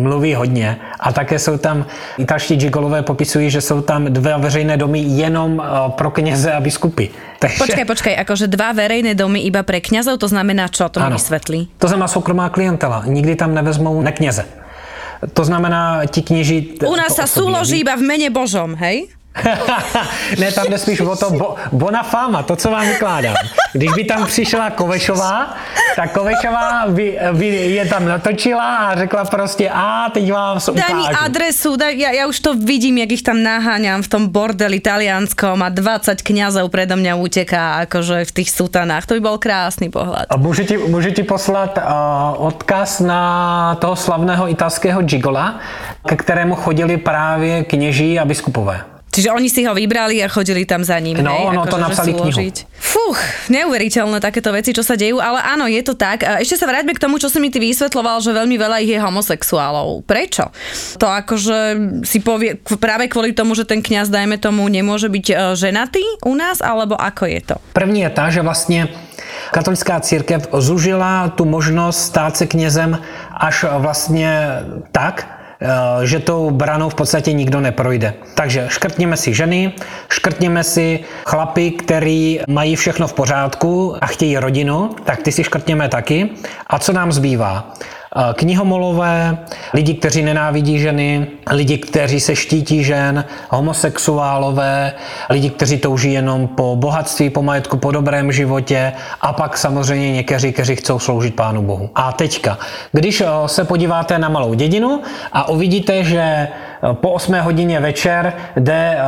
mluví hodně. A také jsou tam, italští gigolové popisují, že jsou tam dva veřejné domy jenom eh, pro kněze a biskupy. Takže... Počkej, počkej, akože dva verejné domy iba pre kňazov, to znamená čo? To mi vysvetlí. To znamená soukromá klientela. Nikdy tam nevezmou nekněze. To znamená, ti kněží... U nás sa súloží iba v mene Božom, hej? Ne, tam jde spíš o to bo, bona fama, to, co vám vykládám. Když by tam přišla Kovešová, tak Kovešová by, by je tam natočila a řekla prostě, a teď vám ukážu. Daj mi adresu, daj, ja, ja už to vidím, jak ich tam naháňam v tom bordeli talianskom a 20 kňazov predo mňa uteká akože v tých sutanách. To by bol krásny pohľad. A můžu ti, můžu ti poslat uh, odkaz na toho slavného italského gigola, ke kterému chodili právě kněží a biskupové. Čiže oni si ho vybrali a chodili tam za ním. No, hej, no to napsali knihu. Fuch, neuveriteľné takéto veci, čo sa dejú, ale áno, je to tak. A ešte sa vráťme k tomu, čo si mi ty vysvetloval, že veľmi veľa ich je homosexuálov. Prečo? To akože si povie práve kvôli tomu, že ten kňaz, dajme tomu, nemôže byť e, ženatý u nás, alebo ako je to? První je tá, že vlastně katolická církev zužila tu možnost stát se knězem až vlastně tak, že tou branou v podstatě nikdo neprojde. Takže škrtněme si ženy, škrtněme si chlapy, který mají všechno v pořádku a chtějí rodinu, tak ty si škrtněme taky. A co nám zbývá? Eh, knihomolové, lidi, kteří nenávidí ženy, lidi, kteří se štítí žen, homosexuálové, lidi, kteří touží jenom po bohatství, po majetku, po dobrém životě a pak samozřejmě někteří, kteří chcou sloužit Pánu Bohu. A teďka, když eh, se podíváte na malou dědinu a uvidíte, že eh, po 8 hodině večer jde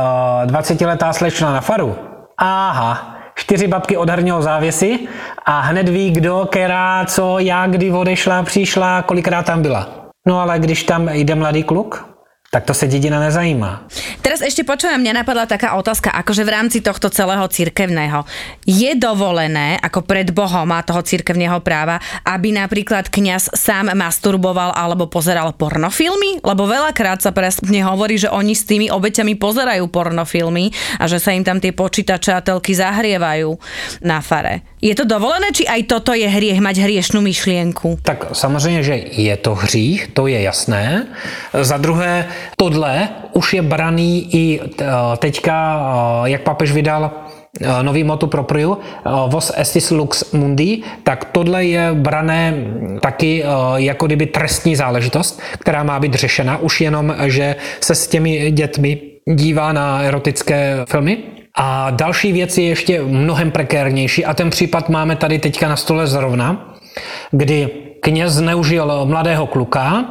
20-letá slečna na faru, aha, čtyři babky od herního závěsy a hned ví, kdo, která, co, jak, kdy odešla, přišla, kolikrát tam byla. No ale když tam jde mladý kluk, tak to sa dedina nezajíma. Teraz ešte počujem, mňa napadla taká otázka, akože v rámci tohto celého cirkevného. Je dovolené, ako pred Bohom a toho cirkevného práva, aby napríklad kňaz sám masturboval alebo pozeral pornofilmy? Lebo veľakrát sa presne hovorí, že oni s tými obeťami pozerajú pornofilmy a že sa im tam tie počítače a telky zahrievajú na fare. Je to dovolené, či aj toto je hriech, mať hriešnú myšlienku? Tak samozřejmě, že je to hřích, to je jasné. Za druhé, tohle už je braný i eh, teďka, eh, jak papež vydal eh, nový motu propriu, Vos estis lux mundi, tak tohle je brané taky jako kdyby trestní záležitost, která má být řešena už jenom, že se s těmi dětmi dívá na erotické filmy. A další věc je ještě mnohem prekérnější a ten případ máme tady teďka na stole zrovna, kdy kněz zneužil mladého kluka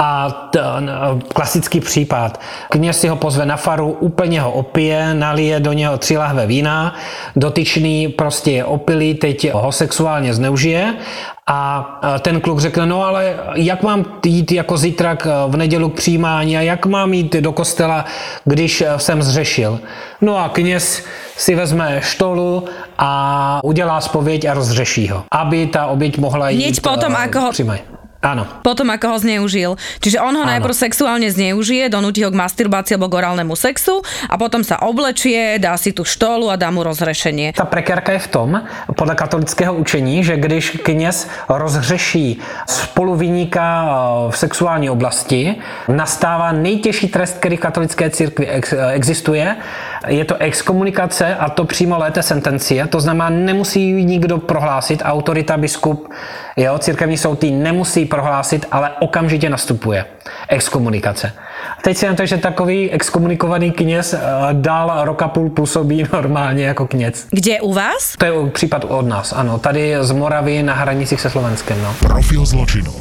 a ten klasický případ. Kněz si ho pozve na faru, úplně ho opije, nalije do něho tři lahve vína, dotyčný prostě je opilý, teď ho sexuálně zneužije a ten kluk řekne, no ale jak mám jít jako zítra v nedělu k přijímání a jak mám jít do kostela, když jsem zřešil. No a kněz si vezme štolu a udělá spověď a rozřeší ho, aby ta oběť mohla jít Hneď potom, ako ho... Áno. Potom ako ho zneužil. Čiže on ho Áno. najprv sexuálne zneužije, donúti ho k masturbácii alebo k orálnemu sexu a potom sa oblečie, dá si tú štolu a dá mu rozřešenie. Ta prekérka je v tom, podle katolického učení, že když kněz rozřeší spoluviníka eh, v sexuální oblasti, nastává nejtěžší trest, který v katolické církvi existuje. Je to exkomunikace a to přímo léte sentencie, to znamená, nemusí nikdo prohlásit, autorita biskup, jo, církevní soud nemusí prohlásit, ale okamžitě nastupuje exkomunikace. Teď si to, že takový exkomunikovaný kněz eh, dál roka půl působí normálně jako kněz. Kde u vás? To je případ od nás, ano. Tady z Moravy na hranicích se Slovenskem. No. Profil zločinu.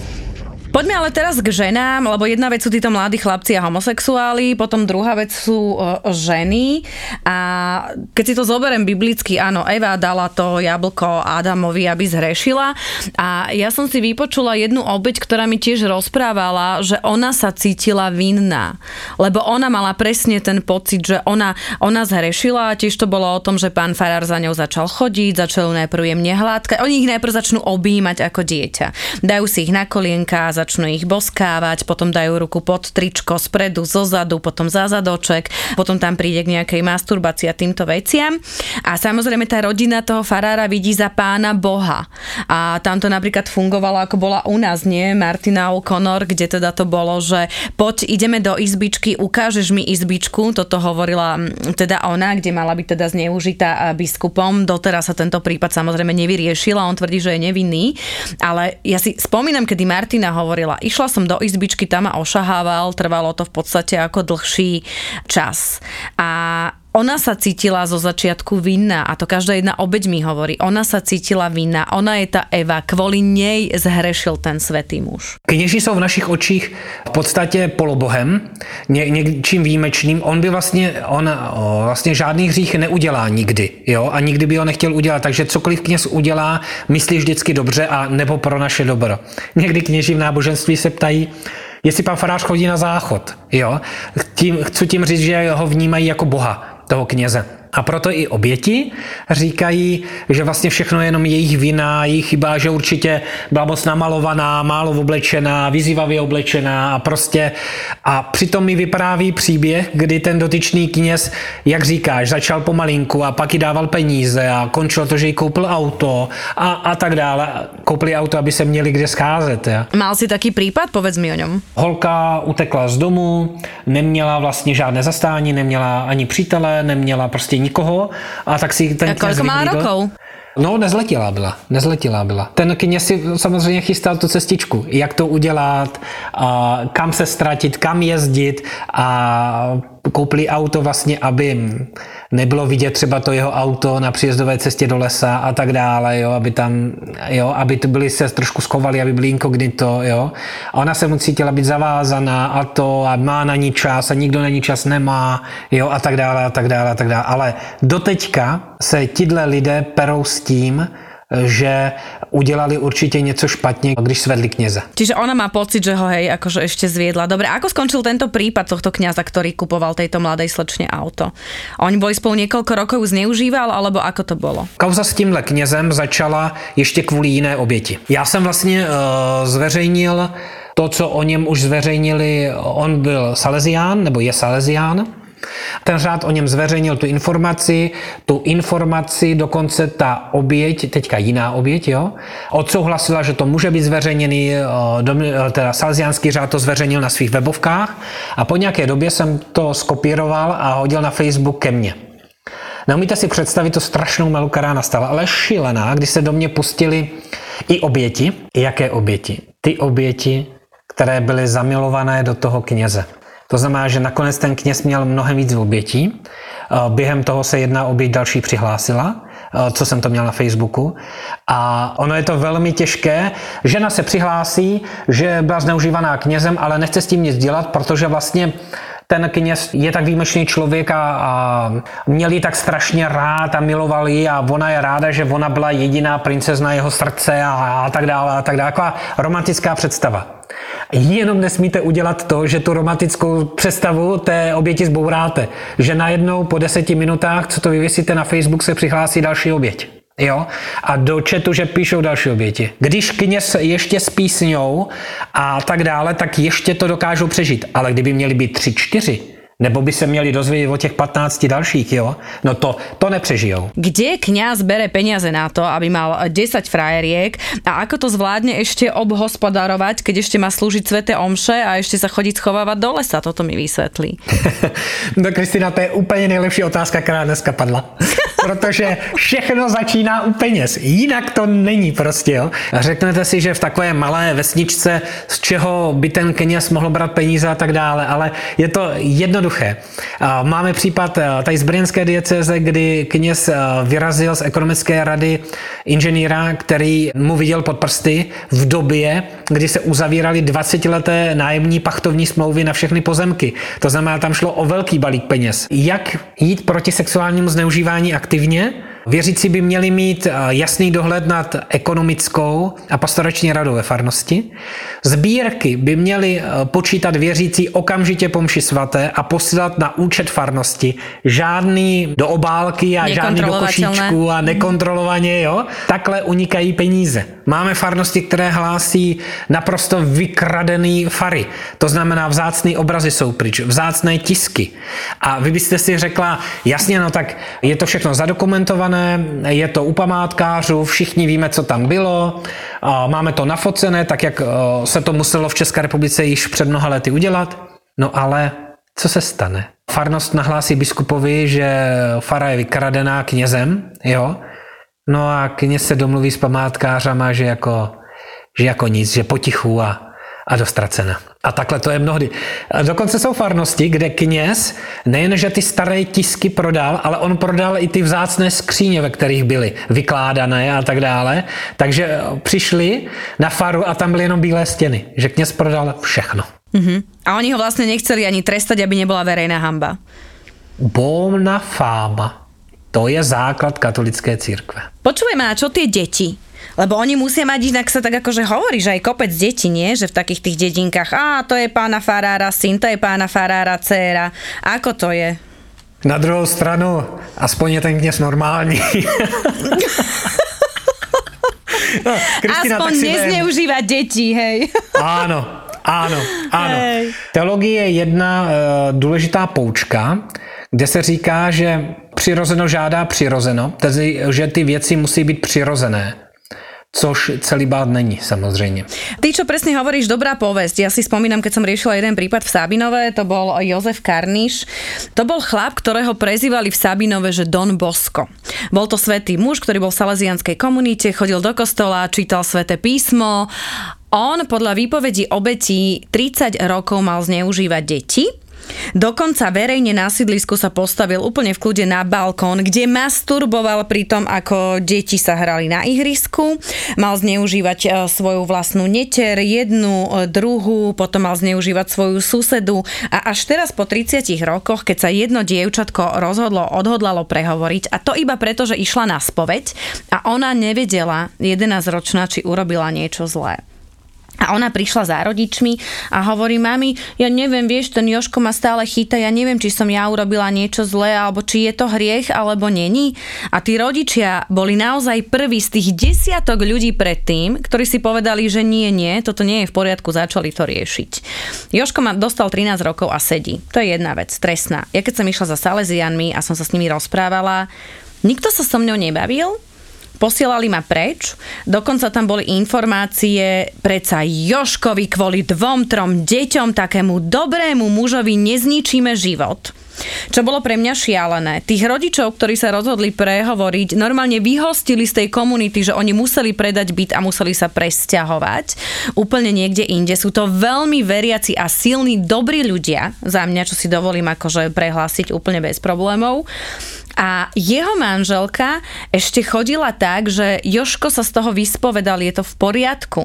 Poďme ale teraz k ženám, lebo jedna vec sú títo mladí chlapci a homosexuáli, potom druhá vec sú ženy. A keď si to zoberiem biblicky, áno, Eva dala to jablko Adamovi, aby zhrešila. A ja som si vypočula jednu obeď, ktorá mi tiež rozprávala, že ona sa cítila vinná, lebo ona mala presne ten pocit, že ona, ona zhrešila. A tiež to bolo o tom, že pán Farár za ňou začal chodiť, začal najprv jemne hladkať, oni ich najprv začnú objímať ako dieťa. Dajú si ich na kolienka, začnú ich boskávať, potom dajú ruku pod tričko, spredu, zozadu, potom za zadoček, potom tam príde k nejakej masturbácii a týmto veciam. A samozrejme tá rodina toho farára vidí za pána Boha. A tam to napríklad fungovalo, ako bola u nás, nie? Martina O'Connor, kde teda to bolo, že poď ideme do izbičky, ukážeš mi izbičku, toto hovorila teda ona, kde mala byť teda zneužitá biskupom. Doteraz sa tento prípad samozrejme nevyriešil a on tvrdí, že je nevinný. Ale ja si spomínam, kedy Martina hovorila, išla som do izbičky, tam ma ošahával, trvalo to v podstate ako dlhší čas. A ona sa cítila zo začiatku vinná a to každá jedna obeď mi hovorí. Ona sa cítila vinná, ona je ta Eva, kvôli nej zhrešil ten svetý muž. Kněží jsou v našich očích v podstatě polobohem, ně, něčím výjimečným. On by vlastně, on vlastně žádný hřích neudělá nikdy, jo, a nikdy by ho nechtěl udělat, takže cokoliv kněz udělá, myslí vždycky dobře a nebo pro naše dobro. Někdy kněží v náboženství se ptají, jestli pan farář chodí na záchod, jo. Tím, chci tím říct, že ho vnímají jako boha toho kněze. A proto i oběti říkají, že vlastně všechno je jenom jejich vina, jejich chyba, že určitě byla moc namalovaná, málo oblečená, vyzývavě oblečená a prostě a přitom mi vypráví příběh, kdy ten dotyčný kněz, jak říkáš, začal pomalinku a pak jí dával peníze a končilo to, že jí koupil auto a, a tak dále. Koupili auto, aby se měli kde scházet. Ja. Mal si taký případ, povedz mi o něm. Holka utekla z domu, neměla vlastně žádné zastání, neměla ani přítele, neměla prostě nikoho a tak si ten A kolik má rokov? No, nezletila byla, nezletila byla. Ten kněz si samozřejmě chystal tu cestičku, jak to udělat, a kam se ztratit, kam jezdit a koupili auto vlastně, aby nebylo vidět třeba to jeho auto na příjezdové cestě do lesa a tak dále, jo, aby tam, jo, aby to byli se trošku schovali, aby byli inkognito, jo. A ona se mu cítila být zavázaná a to a má na ní čas a nikdo na ní čas nemá, jo, a tak dále, a tak dále, a tak dále. Ale doteďka se tidle lidé perou s tím, že udělali určitě něco špatně, když svedli kněze. Čiže ona má pocit, že ho hej, akože ešte zviedla. Dobre, ako skončil tento prípad tohto kňaza, ktorý kupoval tejto mladej slečne auto? Oni boli spolu niekoľko rokov, zneužíval, alebo ako to bolo? Kauza s tímhle knězem začala ještě kvůli jiné oběti. Já jsem vlastně uh, zveřejnil to, co o něm už zveřejnili, on byl Salesián, nebo je Salesián, ten řád o něm zveřejnil tu informaci, tu informaci dokonce ta oběť, teďka jiná oběť, jo, odsouhlasila, že to může být zveřejněný, eh, teda salziánský řád to zveřejnil na svých webovkách a po nějaké době jsem to skopíroval a hodil na Facebook ke mně. Neumíte si představit tu strašnou melu, která nastala, ale šílená, když se do mě pustili i oběti. Jaké oběti? Ty oběti, které byly zamilované do toho kněze. To znamená, že nakonec ten kněz měl mnohem víc obětí. Eh, během toho se jedna oběť další přihlásila, eh, co jsem to měl na Facebooku. A ono je to velmi těžké. Žena se přihlásí, že byla zneužívaná knězem, ale nechce s tím nic dělat, protože vlastně ten kněz je tak výjimečný člověk a, a měl ji tak strašně rád a miloval ji a ona je ráda, že ona byla jediná princezna jeho srdce a, a tak dále a tak dále. Taková romantická představa. Jenom nesmíte udělat to, že tu romantickou představu té oběti zbouráte. Že najednou po deseti minutách, co to vyvěsíte na Facebook, se přihlásí další oběť. Jo? A do četu, že píšou další oběti. Když kněz ještě s písňou a tak dále, tak ještě to dokážou přežít. Ale kdyby měli být tři, čtyři, nebo by se měli dozvědět o těch 15 dalších, jo? No to, to nepřežijou. Kde kňaz bere peniaze na to, aby mal 10 frajeriek a ako to zvládne ešte obhospodarovať, keď ešte má slúžiť svete omše a ešte sa chodiť schovávať do lesa? Toto mi vysvetlí. no Kristina, to je úplně nejlepší otázka, která dneska padla. Protože všechno začíná u peněz. Jinak to není prostě, jo. Řeknete si, že v takové malé vesničce, z čeho by ten kněz mohl brát peníze a tak dále, ale je to jedno jednoduché. Máme případ eh, tady z Brněnské diecéze, kdy kněz eh, vyrazil z ekonomické rady inženýra, který mu viděl pod prsty v době, kdy se uzavíraly 20-leté nájemní pachtovní smlouvy na všechny pozemky. To znamená, tam šlo o velký balík peněz. Jak jít proti sexuálnímu zneužívání aktivně? Věřící by měli mít eh, jasný dohled nad ekonomickou a pastorační radou ve farnosti. Sbírky by měly eh, počítat věřící okamžitě po mši svaté a posílat na účet farnosti. Žádný do obálky a žádný do košíčku a nekontrolovaně, jo. Takhle unikají peníze. Máme farnosti, které hlásí naprosto vykradený fary. To znamená, vzácné obrazy jsou pryč, vzácné tisky. A vy byste si řekla, jasně, no tak je to všechno zadokumentované, je to u památkářů, všichni víme, co tam bylo, máme to nafocené, tak jak se to muselo v České republice již před mnoha lety udělat. No ale co se stane? Farnost nahlásí biskupovi, že fara je vykradená knězem, jo? No a kněz se domluví s památkářama, že jako, že jako nic, že potichu a, a dostracena. A takhle to je mnohdy. A dokonce jsou farnosti, kde kněz nejen, že ty staré tisky prodal, ale on prodal i ty vzácné skříně, ve kterých byly vykládané a tak dále. Takže přišli na faru a tam byly jenom bílé stěny. Že kněz prodal všechno. Uh-huh. A oni ho vlastne nechceli ani trestať, aby nebola verejná hamba. Bomna fáma. To je základ katolické církve. Počujeme, a čo tie deti? Lebo oni musia mať inak sa tak akože hovorí, že aj kopec detí, nie? Že v takých tých dedinkách, a to je pána farára syn, to je pána farára dcéra. Ako to je? Na druhou stranu, aspoň je ten kněz normální. no, Kristina, Aspoň nezneužívať detí, hej. Áno, Ano, ano. Hej. Teologie je jedna uh, důležitá poučka, kde se říká, že přirozeno žádá přirozeno, tedy že ty věci musí být přirozené. Což celý bát není, samozřejmě. Ty, čo presne hovoríš, dobrá povesť. Ja si spomínam, keď som riešila jeden prípad v Sabinove, to bol Jozef Karniš. To bol chlap, ktorého prezývali v Sabinove, že Don Bosco. Bol to svetý muž, ktorý bol v salesianskej komunite, chodil do kostola, čítal sveté písmo on podľa výpovedí obetí 30 rokov mal zneužívať deti. Dokonca verejne na sídlisku sa postavil úplne v kľude na balkón, kde masturboval pri tom, ako deti sa hrali na ihrisku. Mal zneužívať e, svoju vlastnú neter, jednu, e, druhú, potom mal zneužívať svoju susedu a až teraz po 30 rokoch, keď sa jedno dievčatko rozhodlo, odhodlalo prehovoriť a to iba preto, že išla na spoveď a ona nevedela 11 ročná, či urobila niečo zlé. A ona prišla za rodičmi a hovorí, mami, ja neviem, vieš, ten Joško ma stále chýta, ja neviem, či som ja urobila niečo zlé, alebo či je to hriech, alebo není. A tí rodičia boli naozaj prví z tých desiatok ľudí predtým, ktorí si povedali, že nie, nie, toto nie je v poriadku, začali to riešiť. Joško ma dostal 13 rokov a sedí. To je jedna vec, trestná. Ja keď som išla za Salesianmi a som sa s nimi rozprávala, nikto sa so mnou nebavil, posielali ma preč. Dokonca tam boli informácie, predsa Joškovi kvôli dvom, trom deťom, takému dobrému mužovi nezničíme život. Čo bolo pre mňa šialené. Tých rodičov, ktorí sa rozhodli prehovoriť, normálne vyhostili z tej komunity, že oni museli predať byt a museli sa presťahovať úplne niekde inde. Sú to veľmi veriaci a silní, dobrí ľudia, za mňa, čo si dovolím akože prehlásiť úplne bez problémov. A jeho manželka ešte chodila tak, že Joško sa z toho vyspovedal, je to v poriadku.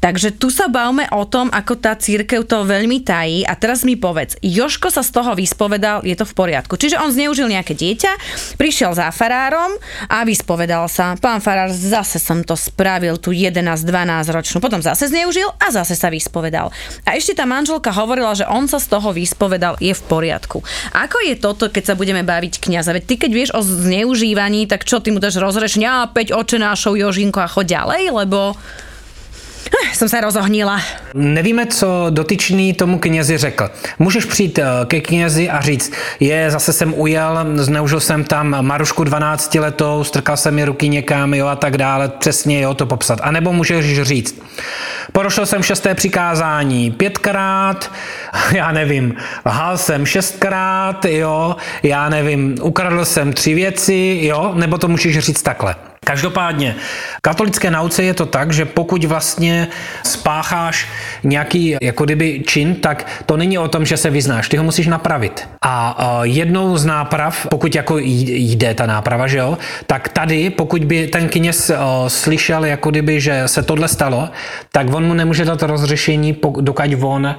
Takže tu sa bavme o tom, ako tá církev to veľmi tají a teraz mi povedz, Joško sa z toho vyspovedal, je to v poriadku. Čiže on zneužil nejaké dieťa, prišiel za farárom a vyspovedal sa. Pán farár, zase som to spravil, tu 11-12 ročnú. Potom zase zneužil a zase sa vyspovedal. A ešte tá manželka hovorila, že on sa z toho vyspovedal, je v poriadku. Ako je toto, keď sa budeme baviť kniaza? Veď ty, keď vieš o zneužívaní, tak čo ty mu dáš rozrešenia, 5 očenášov Jožinko a choď ďalej, lebo jsem se rozohnila. Nevíme, co dotyčný tomu knězi řekl. Můžeš přijít eh, ke knězi a říct, je, zase jsem ujel, zneužil jsem tam Marušku 12 letou, strkal jsem mi ruky někam, jo, a tak dále, přesně, jo, to popsat. A nebo můžeš říct, porušil jsem šesté přikázání pětkrát, já nevím, lhal jsem šestkrát, jo, já nevím, ukradl jsem tři věci, jo, nebo to můžeš říct takhle. Každopádně, katolické nauce je to tak, že pokud vlastně spácháš nějaký jako kdyby čin, tak to není o tom, že se vyznáš, ty ho musíš napravit. A jednou z náprav, pokud jako jde ta náprava, že jo, tak tady, pokud by ten kněz slyšel, jako kdyby, že se tohle stalo, tak on mu nemůže dát rozřešení, dokud on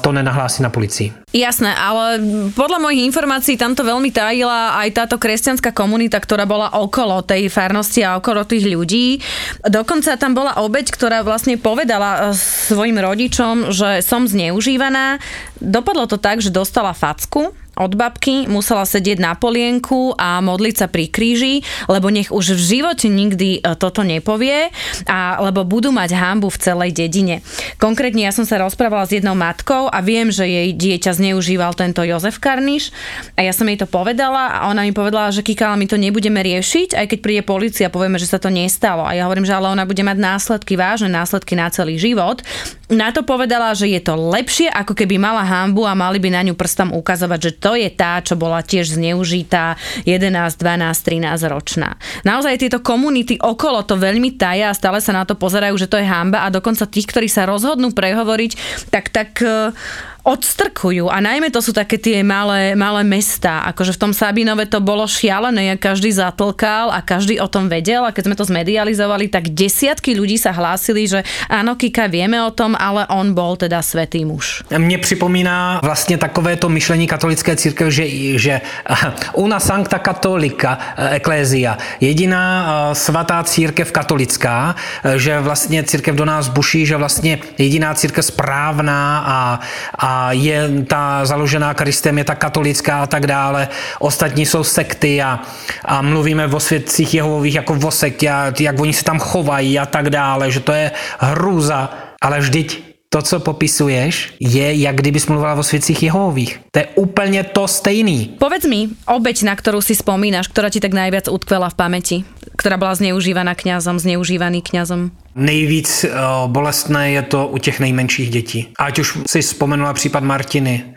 to nenahlásí na policii. Jasné, ale podľa mojich informácií tamto veľmi tajila aj táto kresťanská komunita, ktorá bola okolo tej farnosti a okolo tých ľudí. Dokonca tam bola obeď, ktorá vlastne povedala eh, svojim rodičom, že som zneužívaná. Dopadlo to tak, že dostala facku od babky, musela sedieť na polienku a modliť sa pri kríži, lebo nech už v živote nikdy e, toto nepovie, a lebo budú mať hambu v celej dedine. Konkrétne ja som sa rozprávala s jednou matkou a viem, že jej dieťa zneužíval tento Jozef Karniš a ja som jej to povedala a ona mi povedala, že Kika, my to nebudeme riešiť, aj keď príde policia, povieme, že sa to nestalo. A ja hovorím, že ale ona bude mať následky, vážne následky na celý život. Na to povedala, že je to lepšie, ako keby mala hambu a mali by na ňu prstom ukazovať, že to je tá, čo bola tiež zneužitá 11, 12, 13 ročná. Naozaj tieto komunity okolo to veľmi taja a stále sa na to pozerajú, že to je hamba a dokonca tých, ktorí sa rozhodnú prehovoriť, tak tak uh, odstrkujú. A najmä to sú také tie malé, malé mesta, akože v tom Sabinove to bolo šialené, každý zatlkal a každý o tom vedel. A keď sme to zmedializovali, tak desiatky ľudí sa hlásili, že áno, Kika, vieme o tom, ale on bol teda svetý muž. Mně připomíná vlastně takové to myšlení katolické církev, že, že una sancta katolika eklézia, jediná eh, svatá církev katolická, eh, že vlastně církev do nás buší, že vlastně jediná církev správná a, a je ta založená Kristem, je ta katolická a tak dále. Ostatní jsou sekty a, a mluvíme o svědcích Jehovových jako o sektě, jak oni se tam chovají a tak dále, že to je hrůza. Ale vždyť to, co popisuješ, je, jak kdybys mluvila o svědcích Jehovových. To je úplně to stejný. Povedz mi, obeď, na ktorú si spomínaš, ktorá ti tak najviac utkvela v pamäti, ktorá bola zneužívaná kňazom, zneužívaný kňazom. Nejvíc uh, bolestné je to u těch nejmenších dětí. Ať už si vzpomenula případ Martiny.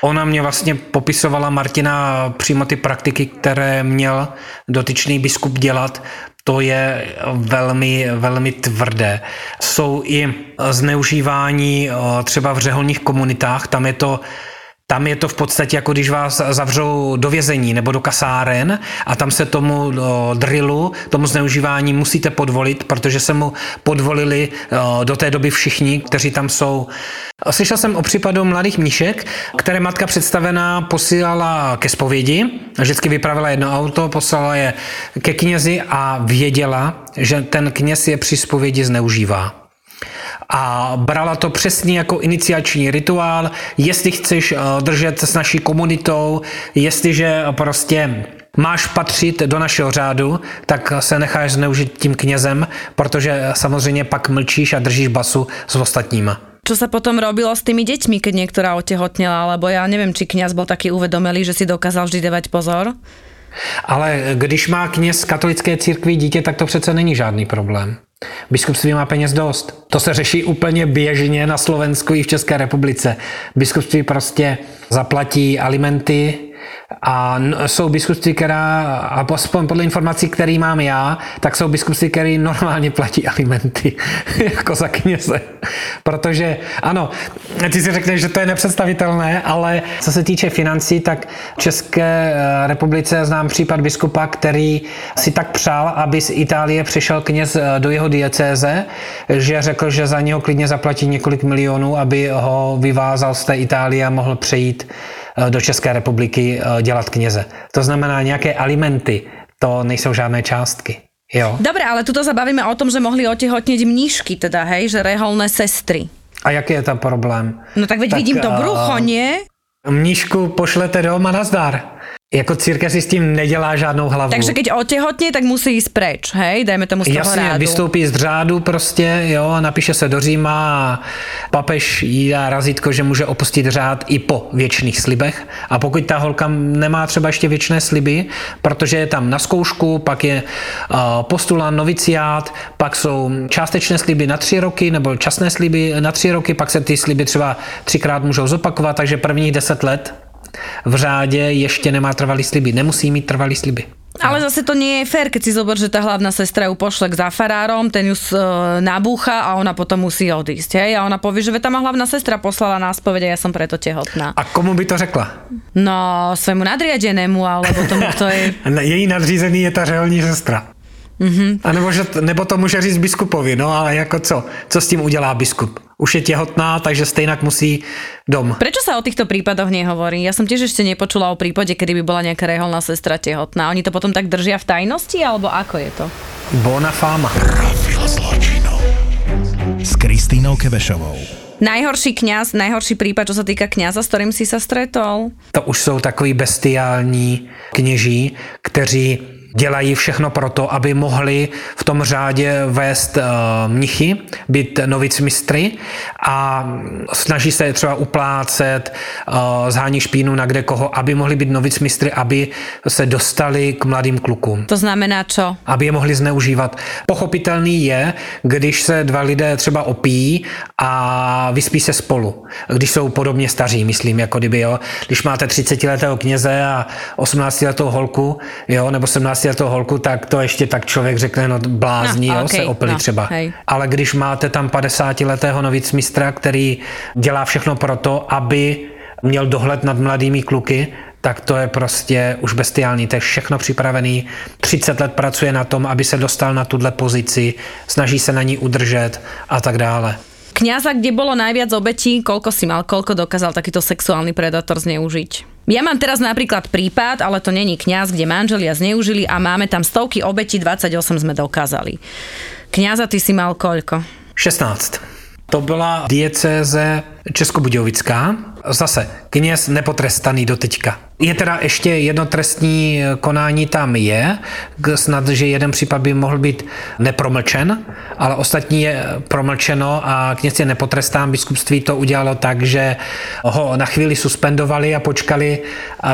Ona mě vlastně popisovala, Martina, přímo ty praktiky, které měl dotyčný biskup dělat, to je velmi, velmi tvrdé. Jsou i zneužívání uh, třeba v řeholních komunitách, tam je to tam je to v podstatě jako když vás zavřou do vězení nebo do kasáren a tam se tomu drillu, tomu zneužívání musíte podvolit, protože se mu podvolili do té doby všichni, kteří tam jsou. Slyšel jsem o případu mladých mníšek, které matka představená posílala ke zpovědi. Vždycky vypravila jedno auto, poslala je ke knězi a věděla, že ten kněz je při zpovědi zneužívá a brala to přesně jako iniciační rituál, jestli chceš eh, držet s naší komunitou, jestliže prostě máš patřit do našeho řádu, tak se necháš zneužít tím knězem, protože samozřejmě pak mlčíš a držíš basu s ostatníma. Čo sa potom robilo s tými deťmi, keď niektorá otehotnela, lebo ja neviem, či kňaz bol taký uvedomelý, že si dokázal vždy dávať pozor? Ale když má kněz katolické církvi dítě, tak to přece není žádný problém. Biskupství má peněz dost. To se řeší úplně běžně na Slovensku i v České republice. Biskupství prostě zaplatí alimenty a jsou biskupství, která, a aspoň podle informací, které mám já, tak jsou biskupství, které normálně platí alimenty, jako za kněze. Protože, ano, ty si řekneš, že to je nepředstavitelné, ale co se týče financí, tak v České eh, republice znám případ biskupa, který si tak přál, aby z Itálie přišel kněz eh, do jeho diecéze, že řekl, že za něho klidně zaplatí několik milionů, aby ho vyvázal z té Itálie a mohl přejít do České republiky eh, dělat kněze. To znamená nějaké alimenty, to nejsou žádné částky. Jo. Dobre, ale tuto sa bavíme o tom, že mohli otehotniť mníšky, teda, hej, že reholné sestry. A jaký je tam problém? No tak veď tak, vidím to brucho, nie? Mníšku pošlete doma na zdar. Jako církev si s tím nedělá žádnou hlavu. Takže keď otehotně, tak musí jít preč, hej? Dajme tomu z toho Jasně, rádu. vystoupí z řádu prostě, jo, napíše se do Říma a papež jí dá razítko, že může opustit řád i po věčných slibech. A pokud ta holka nemá třeba ještě věčné sliby, protože je tam na zkoušku, pak je uh, postulán noviciát, pak jsou částečné sliby na tři roky nebo časné sliby na tři roky, pak se ty sliby třeba třikrát můžou zopakovat, takže prvních deset let v řádě ještě nemá trvalý sliby. Nemusí mít trvalý sliby. Ale zase to nie je fér, keď si zober, že tá hlavná sestra ju pošle k zafarárom, ten ju e, nabúcha a ona potom musí odísť. Hej? A ona povie, že tá ma hlavná sestra poslala na spovede, ja som preto tehotná. A komu by to řekla? No, svému nadriadenému, alebo tomu, kto je... Její nadřízený je ta řeholní sestra. Mm-hmm. A nebo, že, nebo to může říct biskupovi, no ale jako co? Co s tím udělá biskup? Už je tehotná, takže stejnak musí dom. Prečo sa o týchto prípadoch nehovorí? Ja som tiež ešte nepočula o prípade, kedy by bola nejaká reholná sestra tehotná. Oni to potom tak držia v tajnosti, alebo ako je to? Bona fáma. Zločinu s Kristínou Kebešovou. Najhorší kňaz, najhorší prípad, čo sa týka kňaza, s ktorým si sa stretol? To už jsou takový bestiální kněží, kteří dělají všechno pro to, aby mohli v tom řádě vést uh, mnichy, být novic mistry a snaží se třeba uplácet, uh, zhání špínu na kde koho, aby mohli být novic mistry, aby se dostali k mladým klukům. To znamená čo? Aby je mohli zneužívat. Pochopitelný je, když se dva lidé třeba opíjí a vyspí se spolu, když jsou podobně staří, myslím, jako kdyby, jo. Když máte 30-letého kněze a 18-letou holku, jo, nebo 17 letou holku, tak to ještě tak člověk řekne, no blázní, no, jo, okay, se opili no, třeba. Hej. Ale když máte tam 50-letého novic mistra, který dělá všechno pro to, aby měl dohled nad mladými kluky, tak to je prostě už bestiální. To je všechno připravený. 30 let pracuje na tom, aby se dostal na tuhle pozici, snaží se na ní udržet a tak dále. Kňaza, kde bolo najviac obetí, koľko si mal, koľko dokázal takýto sexuálny predátor zneužiť? Ja mám teraz napríklad prípad, ale to není kňaz, kde manželia zneužili a máme tam stovky obetí, 28 sme dokázali. Kňaza, ty si mal koľko? 16. To byla diecéze Českobudějovická. Zase, kněz nepotrestaný do teďka. Je teda ještě jedno trestní konání tam je, snad, že jeden případ by mohl být nepromlčen, ale ostatní je promlčeno a kněz je nepotrestán. Biskupství to udělalo tak, že ho na chvíli suspendovali a počkali,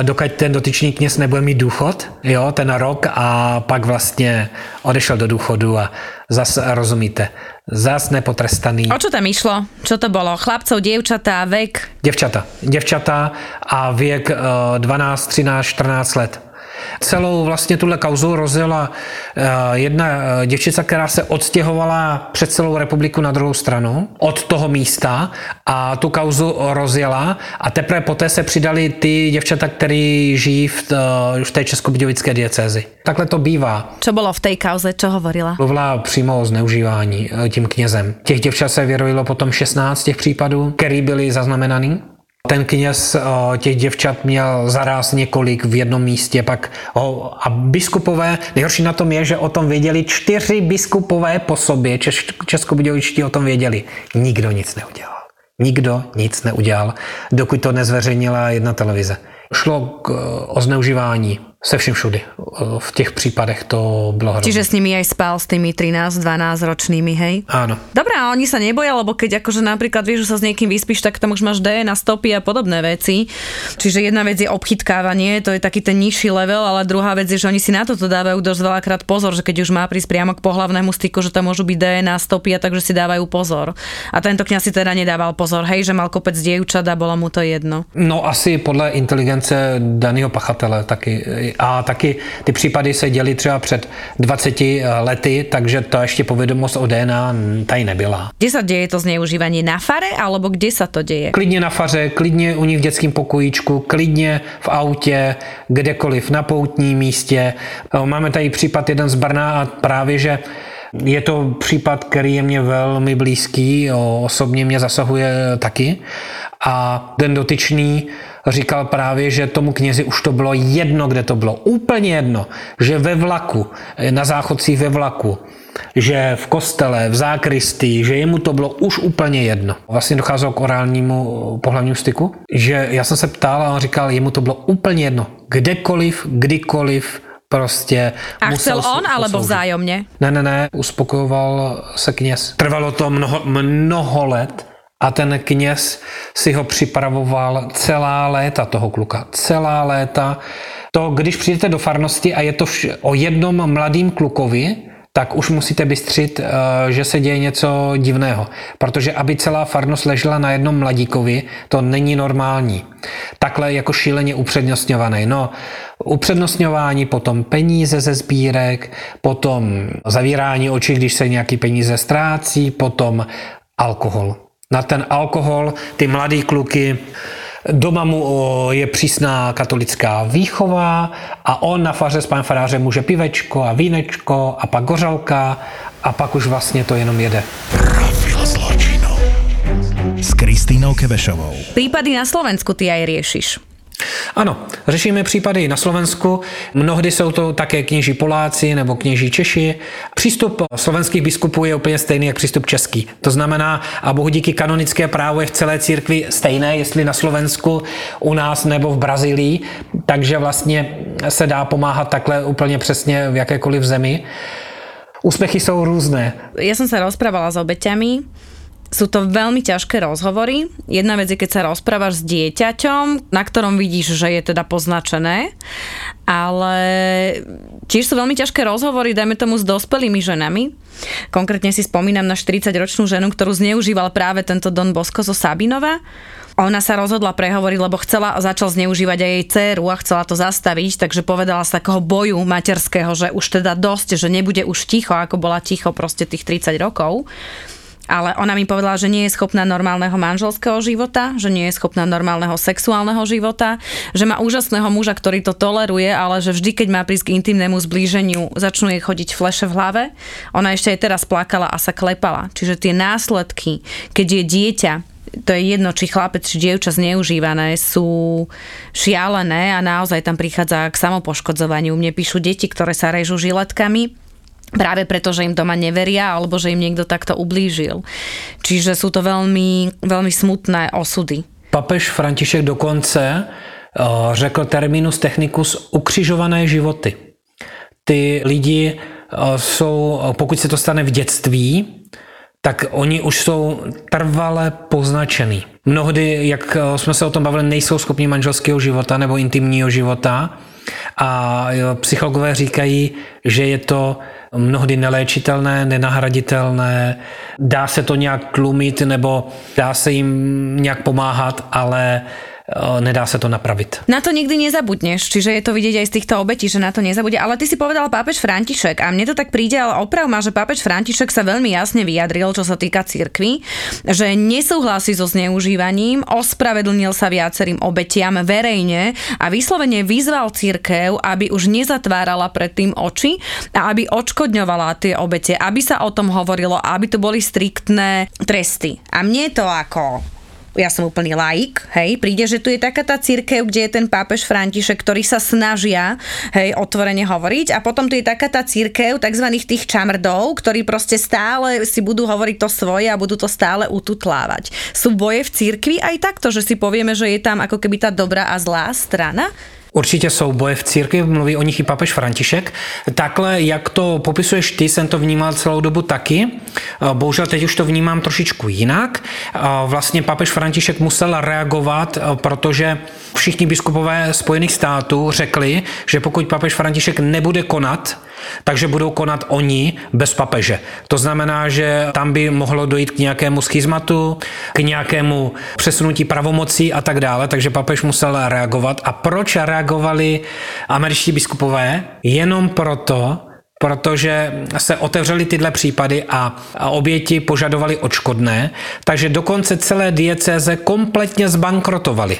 dokud ten dotyčný kněz nebude mít důchod, jo, ten rok a pak vlastně odešel do důchodu a zase rozumíte, zas nepotrestaný. O čo tam išlo? Čo to bolo? Chlapcov, dievčatá, vek? Děvčata. Děvčata a věk 12, 13, 14 let. Celou vlastně tuhle kauzu rozjela eh, jedna eh, děvčica, která se odstěhovala před celou republiku na druhou stranu od toho místa a tu kauzu rozjela a teprve poté se přidali ty děvčata, které žijí v, eh, v té českobudějovické diecézi. Takhle to bývá. Co bylo v té kauze, co hovorila? Mluvila přímo o zneužívání tím knězem. Těch děvčat se vyrojilo potom 16 těch případů, které byly zaznamenaný. Ten kněz eh, těch děvčat měl zaraz několik v jednom místě, pak ho, a biskupové, nejhorší na tom je, že o tom věděli čtyři biskupové po sobě, Češ, českobudějovičtí o tom věděli. Nikdo nic neudělal. Nikdo nic neudělal, dokud to nezveřejnila jedna televize. Šlo k, o zneužívání se vším všudy. V těch případech to bylo hrozné. Čiže s nimi aj spal s tými 13-12 ročnými, hej? Áno. Dobre, a oni sa neboja, lebo keď akože napríklad vieš, že sa s niekým vyspíš, tak tam už máš DNA stopy a podobné veci. Čiže jedna vec je obchytkávanie, to je taký ten nižší level, ale druhá vec je, že oni si na toto dávajú dosť veľakrát pozor, že keď už má prísť priamo k pohlavnému styku, že tam môžu byť DNA stopy a takže si dávajú pozor. A tento kňaz si teda nedával pozor, hej, že mal kopec dievčat a bolo mu to jedno. No asi podle inteligence daného pachatele taky a taky ty případy se děly třeba před 20 lety, takže to ještě povědomost o DNA tady nebyla. Kde se děje to zneužívání? Na fare, alebo kde se to děje? Klidně na faře, klidně u nich v dětském pokojíčku, klidně v autě, kdekoliv, na poutním místě. Máme tady případ jeden z Brna a právě, že je to případ, který je mě velmi blízký, osobně mě zasahuje taky. A ten dotyčný říkal právě, že tomu knězi už to bylo jedno, kde to bylo. Úplně jedno, že ve vlaku, na záchodcích ve vlaku, že v kostele, v zákristii, že jemu to bylo už úplně jedno. Vlastně docházelo k orálnímu pohlavnímu styku, že já jsem se ptal a on říkal, jemu to bylo úplně jedno. Kdekoliv, kdykoliv, prostě A musel chcel on, alebo vzájomně? Ne, ne, ne, uspokojoval se kněz. Trvalo to mnoho, mnoho let, a ten kněz si ho připravoval celá léta toho kluka. Celá léta. To, když přijdete do farnosti a je to vš- o jednom mladým klukovi, tak už musíte bystřit, eh, že se děje něco divného. Protože aby celá farnost ležela na jednom mladíkovi, to není normální. Takhle jako šíleně upřednostňovaný. No, upřednostňování, potom peníze ze sbírek, potom zavírání očí, když se nějaký peníze ztrácí, potom alkohol na ten alkohol, ty mladý kluky, Doma mu je přísná katolická výchova a on na faře s panem farářem může pivečko a vínečko a pak gořalka a pak už vlastně to jenom jede. Profil s Kristýnou Kevešovou. Prípady na Slovensku ty aj riešiš. Ano, řešíme případy na Slovensku, mnohdy jsou to také kněží Poláci nebo kněží Češi. Přístup slovenských biskupů je úplně stejný jak přístup český. To znamená, a bohu díky kanonické právo je v celé církvi stejné, jestli na Slovensku, u nás nebo v Brazílii, takže vlastně se dá pomáhat takhle úplně přesně v jakékoliv zemi. Úspechy jsou různé. Ja som sa rozprávala s obeťami sú to veľmi ťažké rozhovory. Jedna vec je, keď sa rozprávaš s dieťaťom, na ktorom vidíš, že je teda poznačené, ale tiež sú veľmi ťažké rozhovory, dajme tomu s dospelými ženami. Konkrétne si spomínam na 40-ročnú ženu, ktorú zneužíval práve tento Don Bosco zo Sabinova. Ona sa rozhodla prehovoriť, lebo chcela, začal zneužívať aj jej dceru a chcela to zastaviť, takže povedala z takého boju materského, že už teda dosť, že nebude už ticho, ako bola ticho proste tých 30 rokov ale ona mi povedala, že nie je schopná normálneho manželského života, že nie je schopná normálneho sexuálneho života, že má úžasného muža, ktorý to toleruje, ale že vždy, keď má prísť k intimnému zblíženiu, začnú jej chodiť fleše v hlave. Ona ešte aj teraz plakala a sa klepala. Čiže tie následky, keď je dieťa to je jedno, či chlapec, či dievča zneužívané, sú šialené a naozaj tam prichádza k samopoškodzovaniu. Mne píšu deti, ktoré sa režú žiletkami, práve preto, že im doma neveria alebo že im niekto takto ublížil. Čiže sú to veľmi, veľmi smutné osudy. Papež František dokonce eh, řekl terminus technicus ukřižované životy. Ty lidi eh, jsou, pokud se to stane v dětství, tak oni už jsou trvale poznačený. Mnohdy, jak eh, jsme se o tom bavili, nejsou schopni manželského života nebo intimního života a psychologové říkají, že je to mnohdy neléčitelné, nenahraditelné, dá se to nějak tlumit nebo dá se jim nějak pomáhat, ale nedá sa to napraviť. Na to nikdy nezabudneš, čiže je to vidieť aj z týchto obetí, že na to nezabude. Ale ty si povedal pápež František a mne to tak príde, ale oprav ma, že pápež František sa veľmi jasne vyjadril, čo sa týka cirkvy, že nesúhlasí so zneužívaním, ospravedlnil sa viacerým obetiam verejne a vyslovene vyzval církev, aby už nezatvárala pred tým oči a aby odškodňovala tie obete, aby sa o tom hovorilo, aby to boli striktné tresty. A mne to ako ja som úplný laik, hej, príde, že tu je taká tá církev, kde je ten pápež František, ktorý sa snažia, hej, otvorene hovoriť a potom tu je taká tá církev tzv. tých čamrdov, ktorí proste stále si budú hovoriť to svoje a budú to stále ututlávať. Sú boje v církvi aj takto, že si povieme, že je tam ako keby tá dobrá a zlá strana? Určitě jsou boje v církvi, mluví o nich i papež František. Takhle, jak to popisuješ ty, jsem to vnímal celou dobu taky. Bohužel teď už to vnímám trošičku jinak. Vlastně papež František musel reagovat, protože všichni biskupové Spojených států řekli, že pokud papež František nebude konat, takže budou konat oni bez papeže. To znamená, že tam by mohlo dojít k nějakému schizmatu, k nějakému přesunutí pravomocí a tak dále, takže papež musel reagovat. A proč reagovali američtí biskupové? Jenom proto, protože se otevřely tyhle případy a oběti požadovali odškodné, takže dokonce celé diecéze kompletně zbankrotovaly.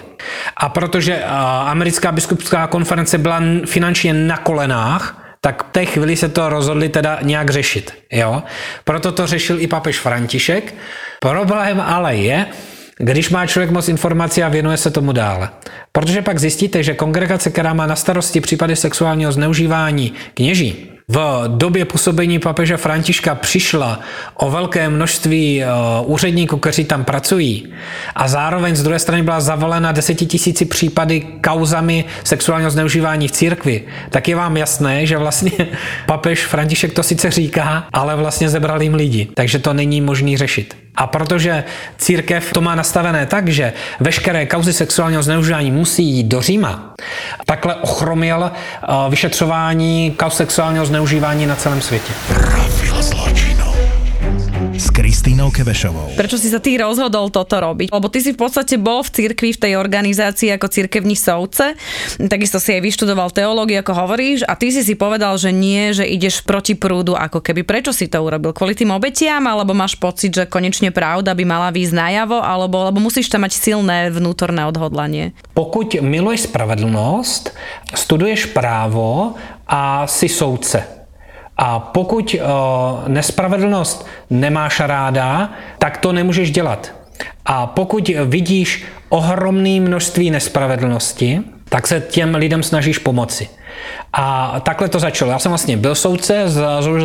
A protože americká biskupská konference byla finančně na kolenách, tak v té chvíli se to rozhodli teda nějak řešit. Jo? Proto to řešil i papež František. Problém ale je, když má člověk moc informací a věnuje se tomu dále. Protože pak zjistíte, že kongregace, která má na starosti případy sexuálního zneužívání kněží, v době působení papeže Františka přišla o velké množství eh, úředníků, kteří tam pracují. A zároveň z druhé strany byla zavolena desetitisíci případy kauzami sexuálního zneužívání v církvi, tak je vám jasné, že vlastně papež František to sice říká, ale vlastně zebral jim lidi, takže to není možný řešit. A protože církev to má nastavené tak, že veškeré kauzy sexuálního zneužívání musí jít do Říma, takhle ochromil eh, vyšetřování kauz sexuálního zneužívání na celém světě. S Kristínou Kevešovou. Prečo si sa ty rozhodol toto robiť? Lebo ty si v podstate bol v cirkvi, v tej organizácii ako cirkevní soudce, takisto si aj vyštudoval teológiu, ako hovoríš, a ty si si povedal, že nie, že ideš proti prúdu, ako keby. Prečo si to urobil? Kvôli tým obetiam, alebo máš pocit, že konečne pravda by mala výjsť najavo, alebo, alebo musíš tam mať silné vnútorné odhodlanie? Pokud miluješ spravedlnost, studuješ právo a si soudce, a pokud uh, nespravedlnost nemáš ráda, tak to nemůžeš dělat. A pokud vidíš ohromné množství nespravedlnosti, tak se těm lidem snažíš pomoci. A takhle to začalo. Já jsem vlastně byl soudce,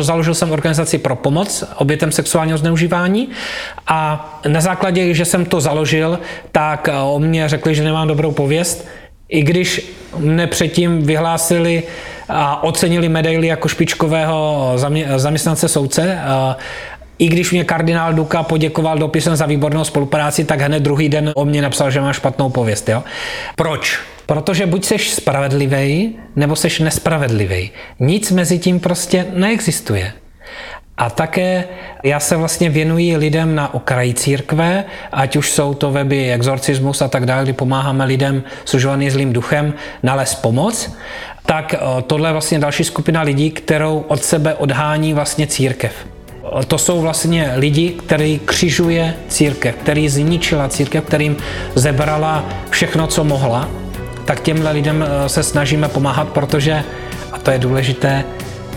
založil jsem organizaci pro pomoc obětem sexuálního zneužívání a na základě, že jsem to založil, tak o mě řekli, že nemám dobrou pověst, i když mne předtím vyhlásili a ocenili medaily jako špičkového zaměstnance soudce, i když mě kardinál Duka poděkoval dopisem za výbornou spolupráci, tak hned druhý den o mě napsal, že mám špatnou pověst. Jo? Proč? Protože buď seš spravedlivý, nebo seš nespravedlivý. Nic mezi tím prostě neexistuje. A také já se vlastně věnuji lidem na okraji církve, ať už jsou to weby exorcismus a tak dále, kdy pomáháme lidem služovaným zlým duchem nalézt pomoc, tak eh, tohle je vlastně další skupina lidí, kterou od sebe odhání vlastně církev. To jsou vlastně lidi, který křižuje církev, který zničila církev, kterým zebrala všechno, co mohla. Tak těmhle lidem eh, se snažíme pomáhat, protože, a to je důležité,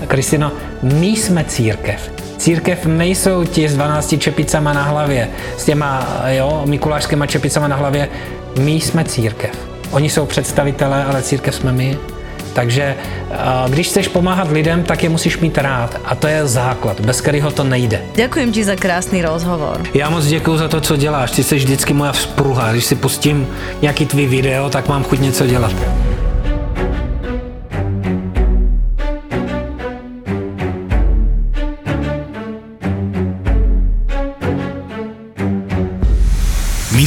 Kristino, my jsme církev. Církev nejsou ti s 12 čepicama na hlavě, s těma jo, mikulášskýma čepicama na hlavě. My jsme církev. Oni jsou představitelé, ale církev jsme my. Takže když chceš pomáhat lidem, tak je musíš mít rád. A to je základ, bez kterého to nejde. Děkuji ti za krásný rozhovor. Já moc děkuji za to, co děláš. Ty jsi vždycky moja vzpruha. Když si pustím nějaký tvý video, tak mám chuť něco dělat.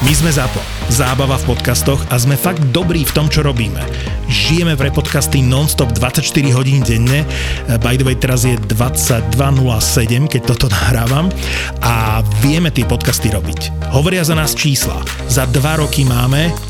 My sme ZAPO. Zábava v podcastoch a sme fakt dobrí v tom, čo robíme. Žijeme pre podcasty non-stop 24 hodín denne. By the way, teraz je 22.07, keď toto nahrávam. A vieme tie podcasty robiť. Hovoria za nás čísla. Za dva roky máme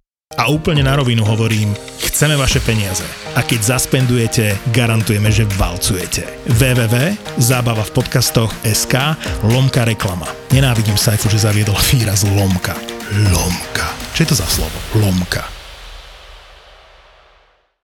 A úplne na rovinu hovorím, chceme vaše peniaze. A keď zaspendujete, garantujeme, že valcujete. www.zábava v podcastoch SK lomka reklama. Nenávidím Saifu, že zaviedol výraz lomka. Lomka. Čo je to za slovo? Lomka.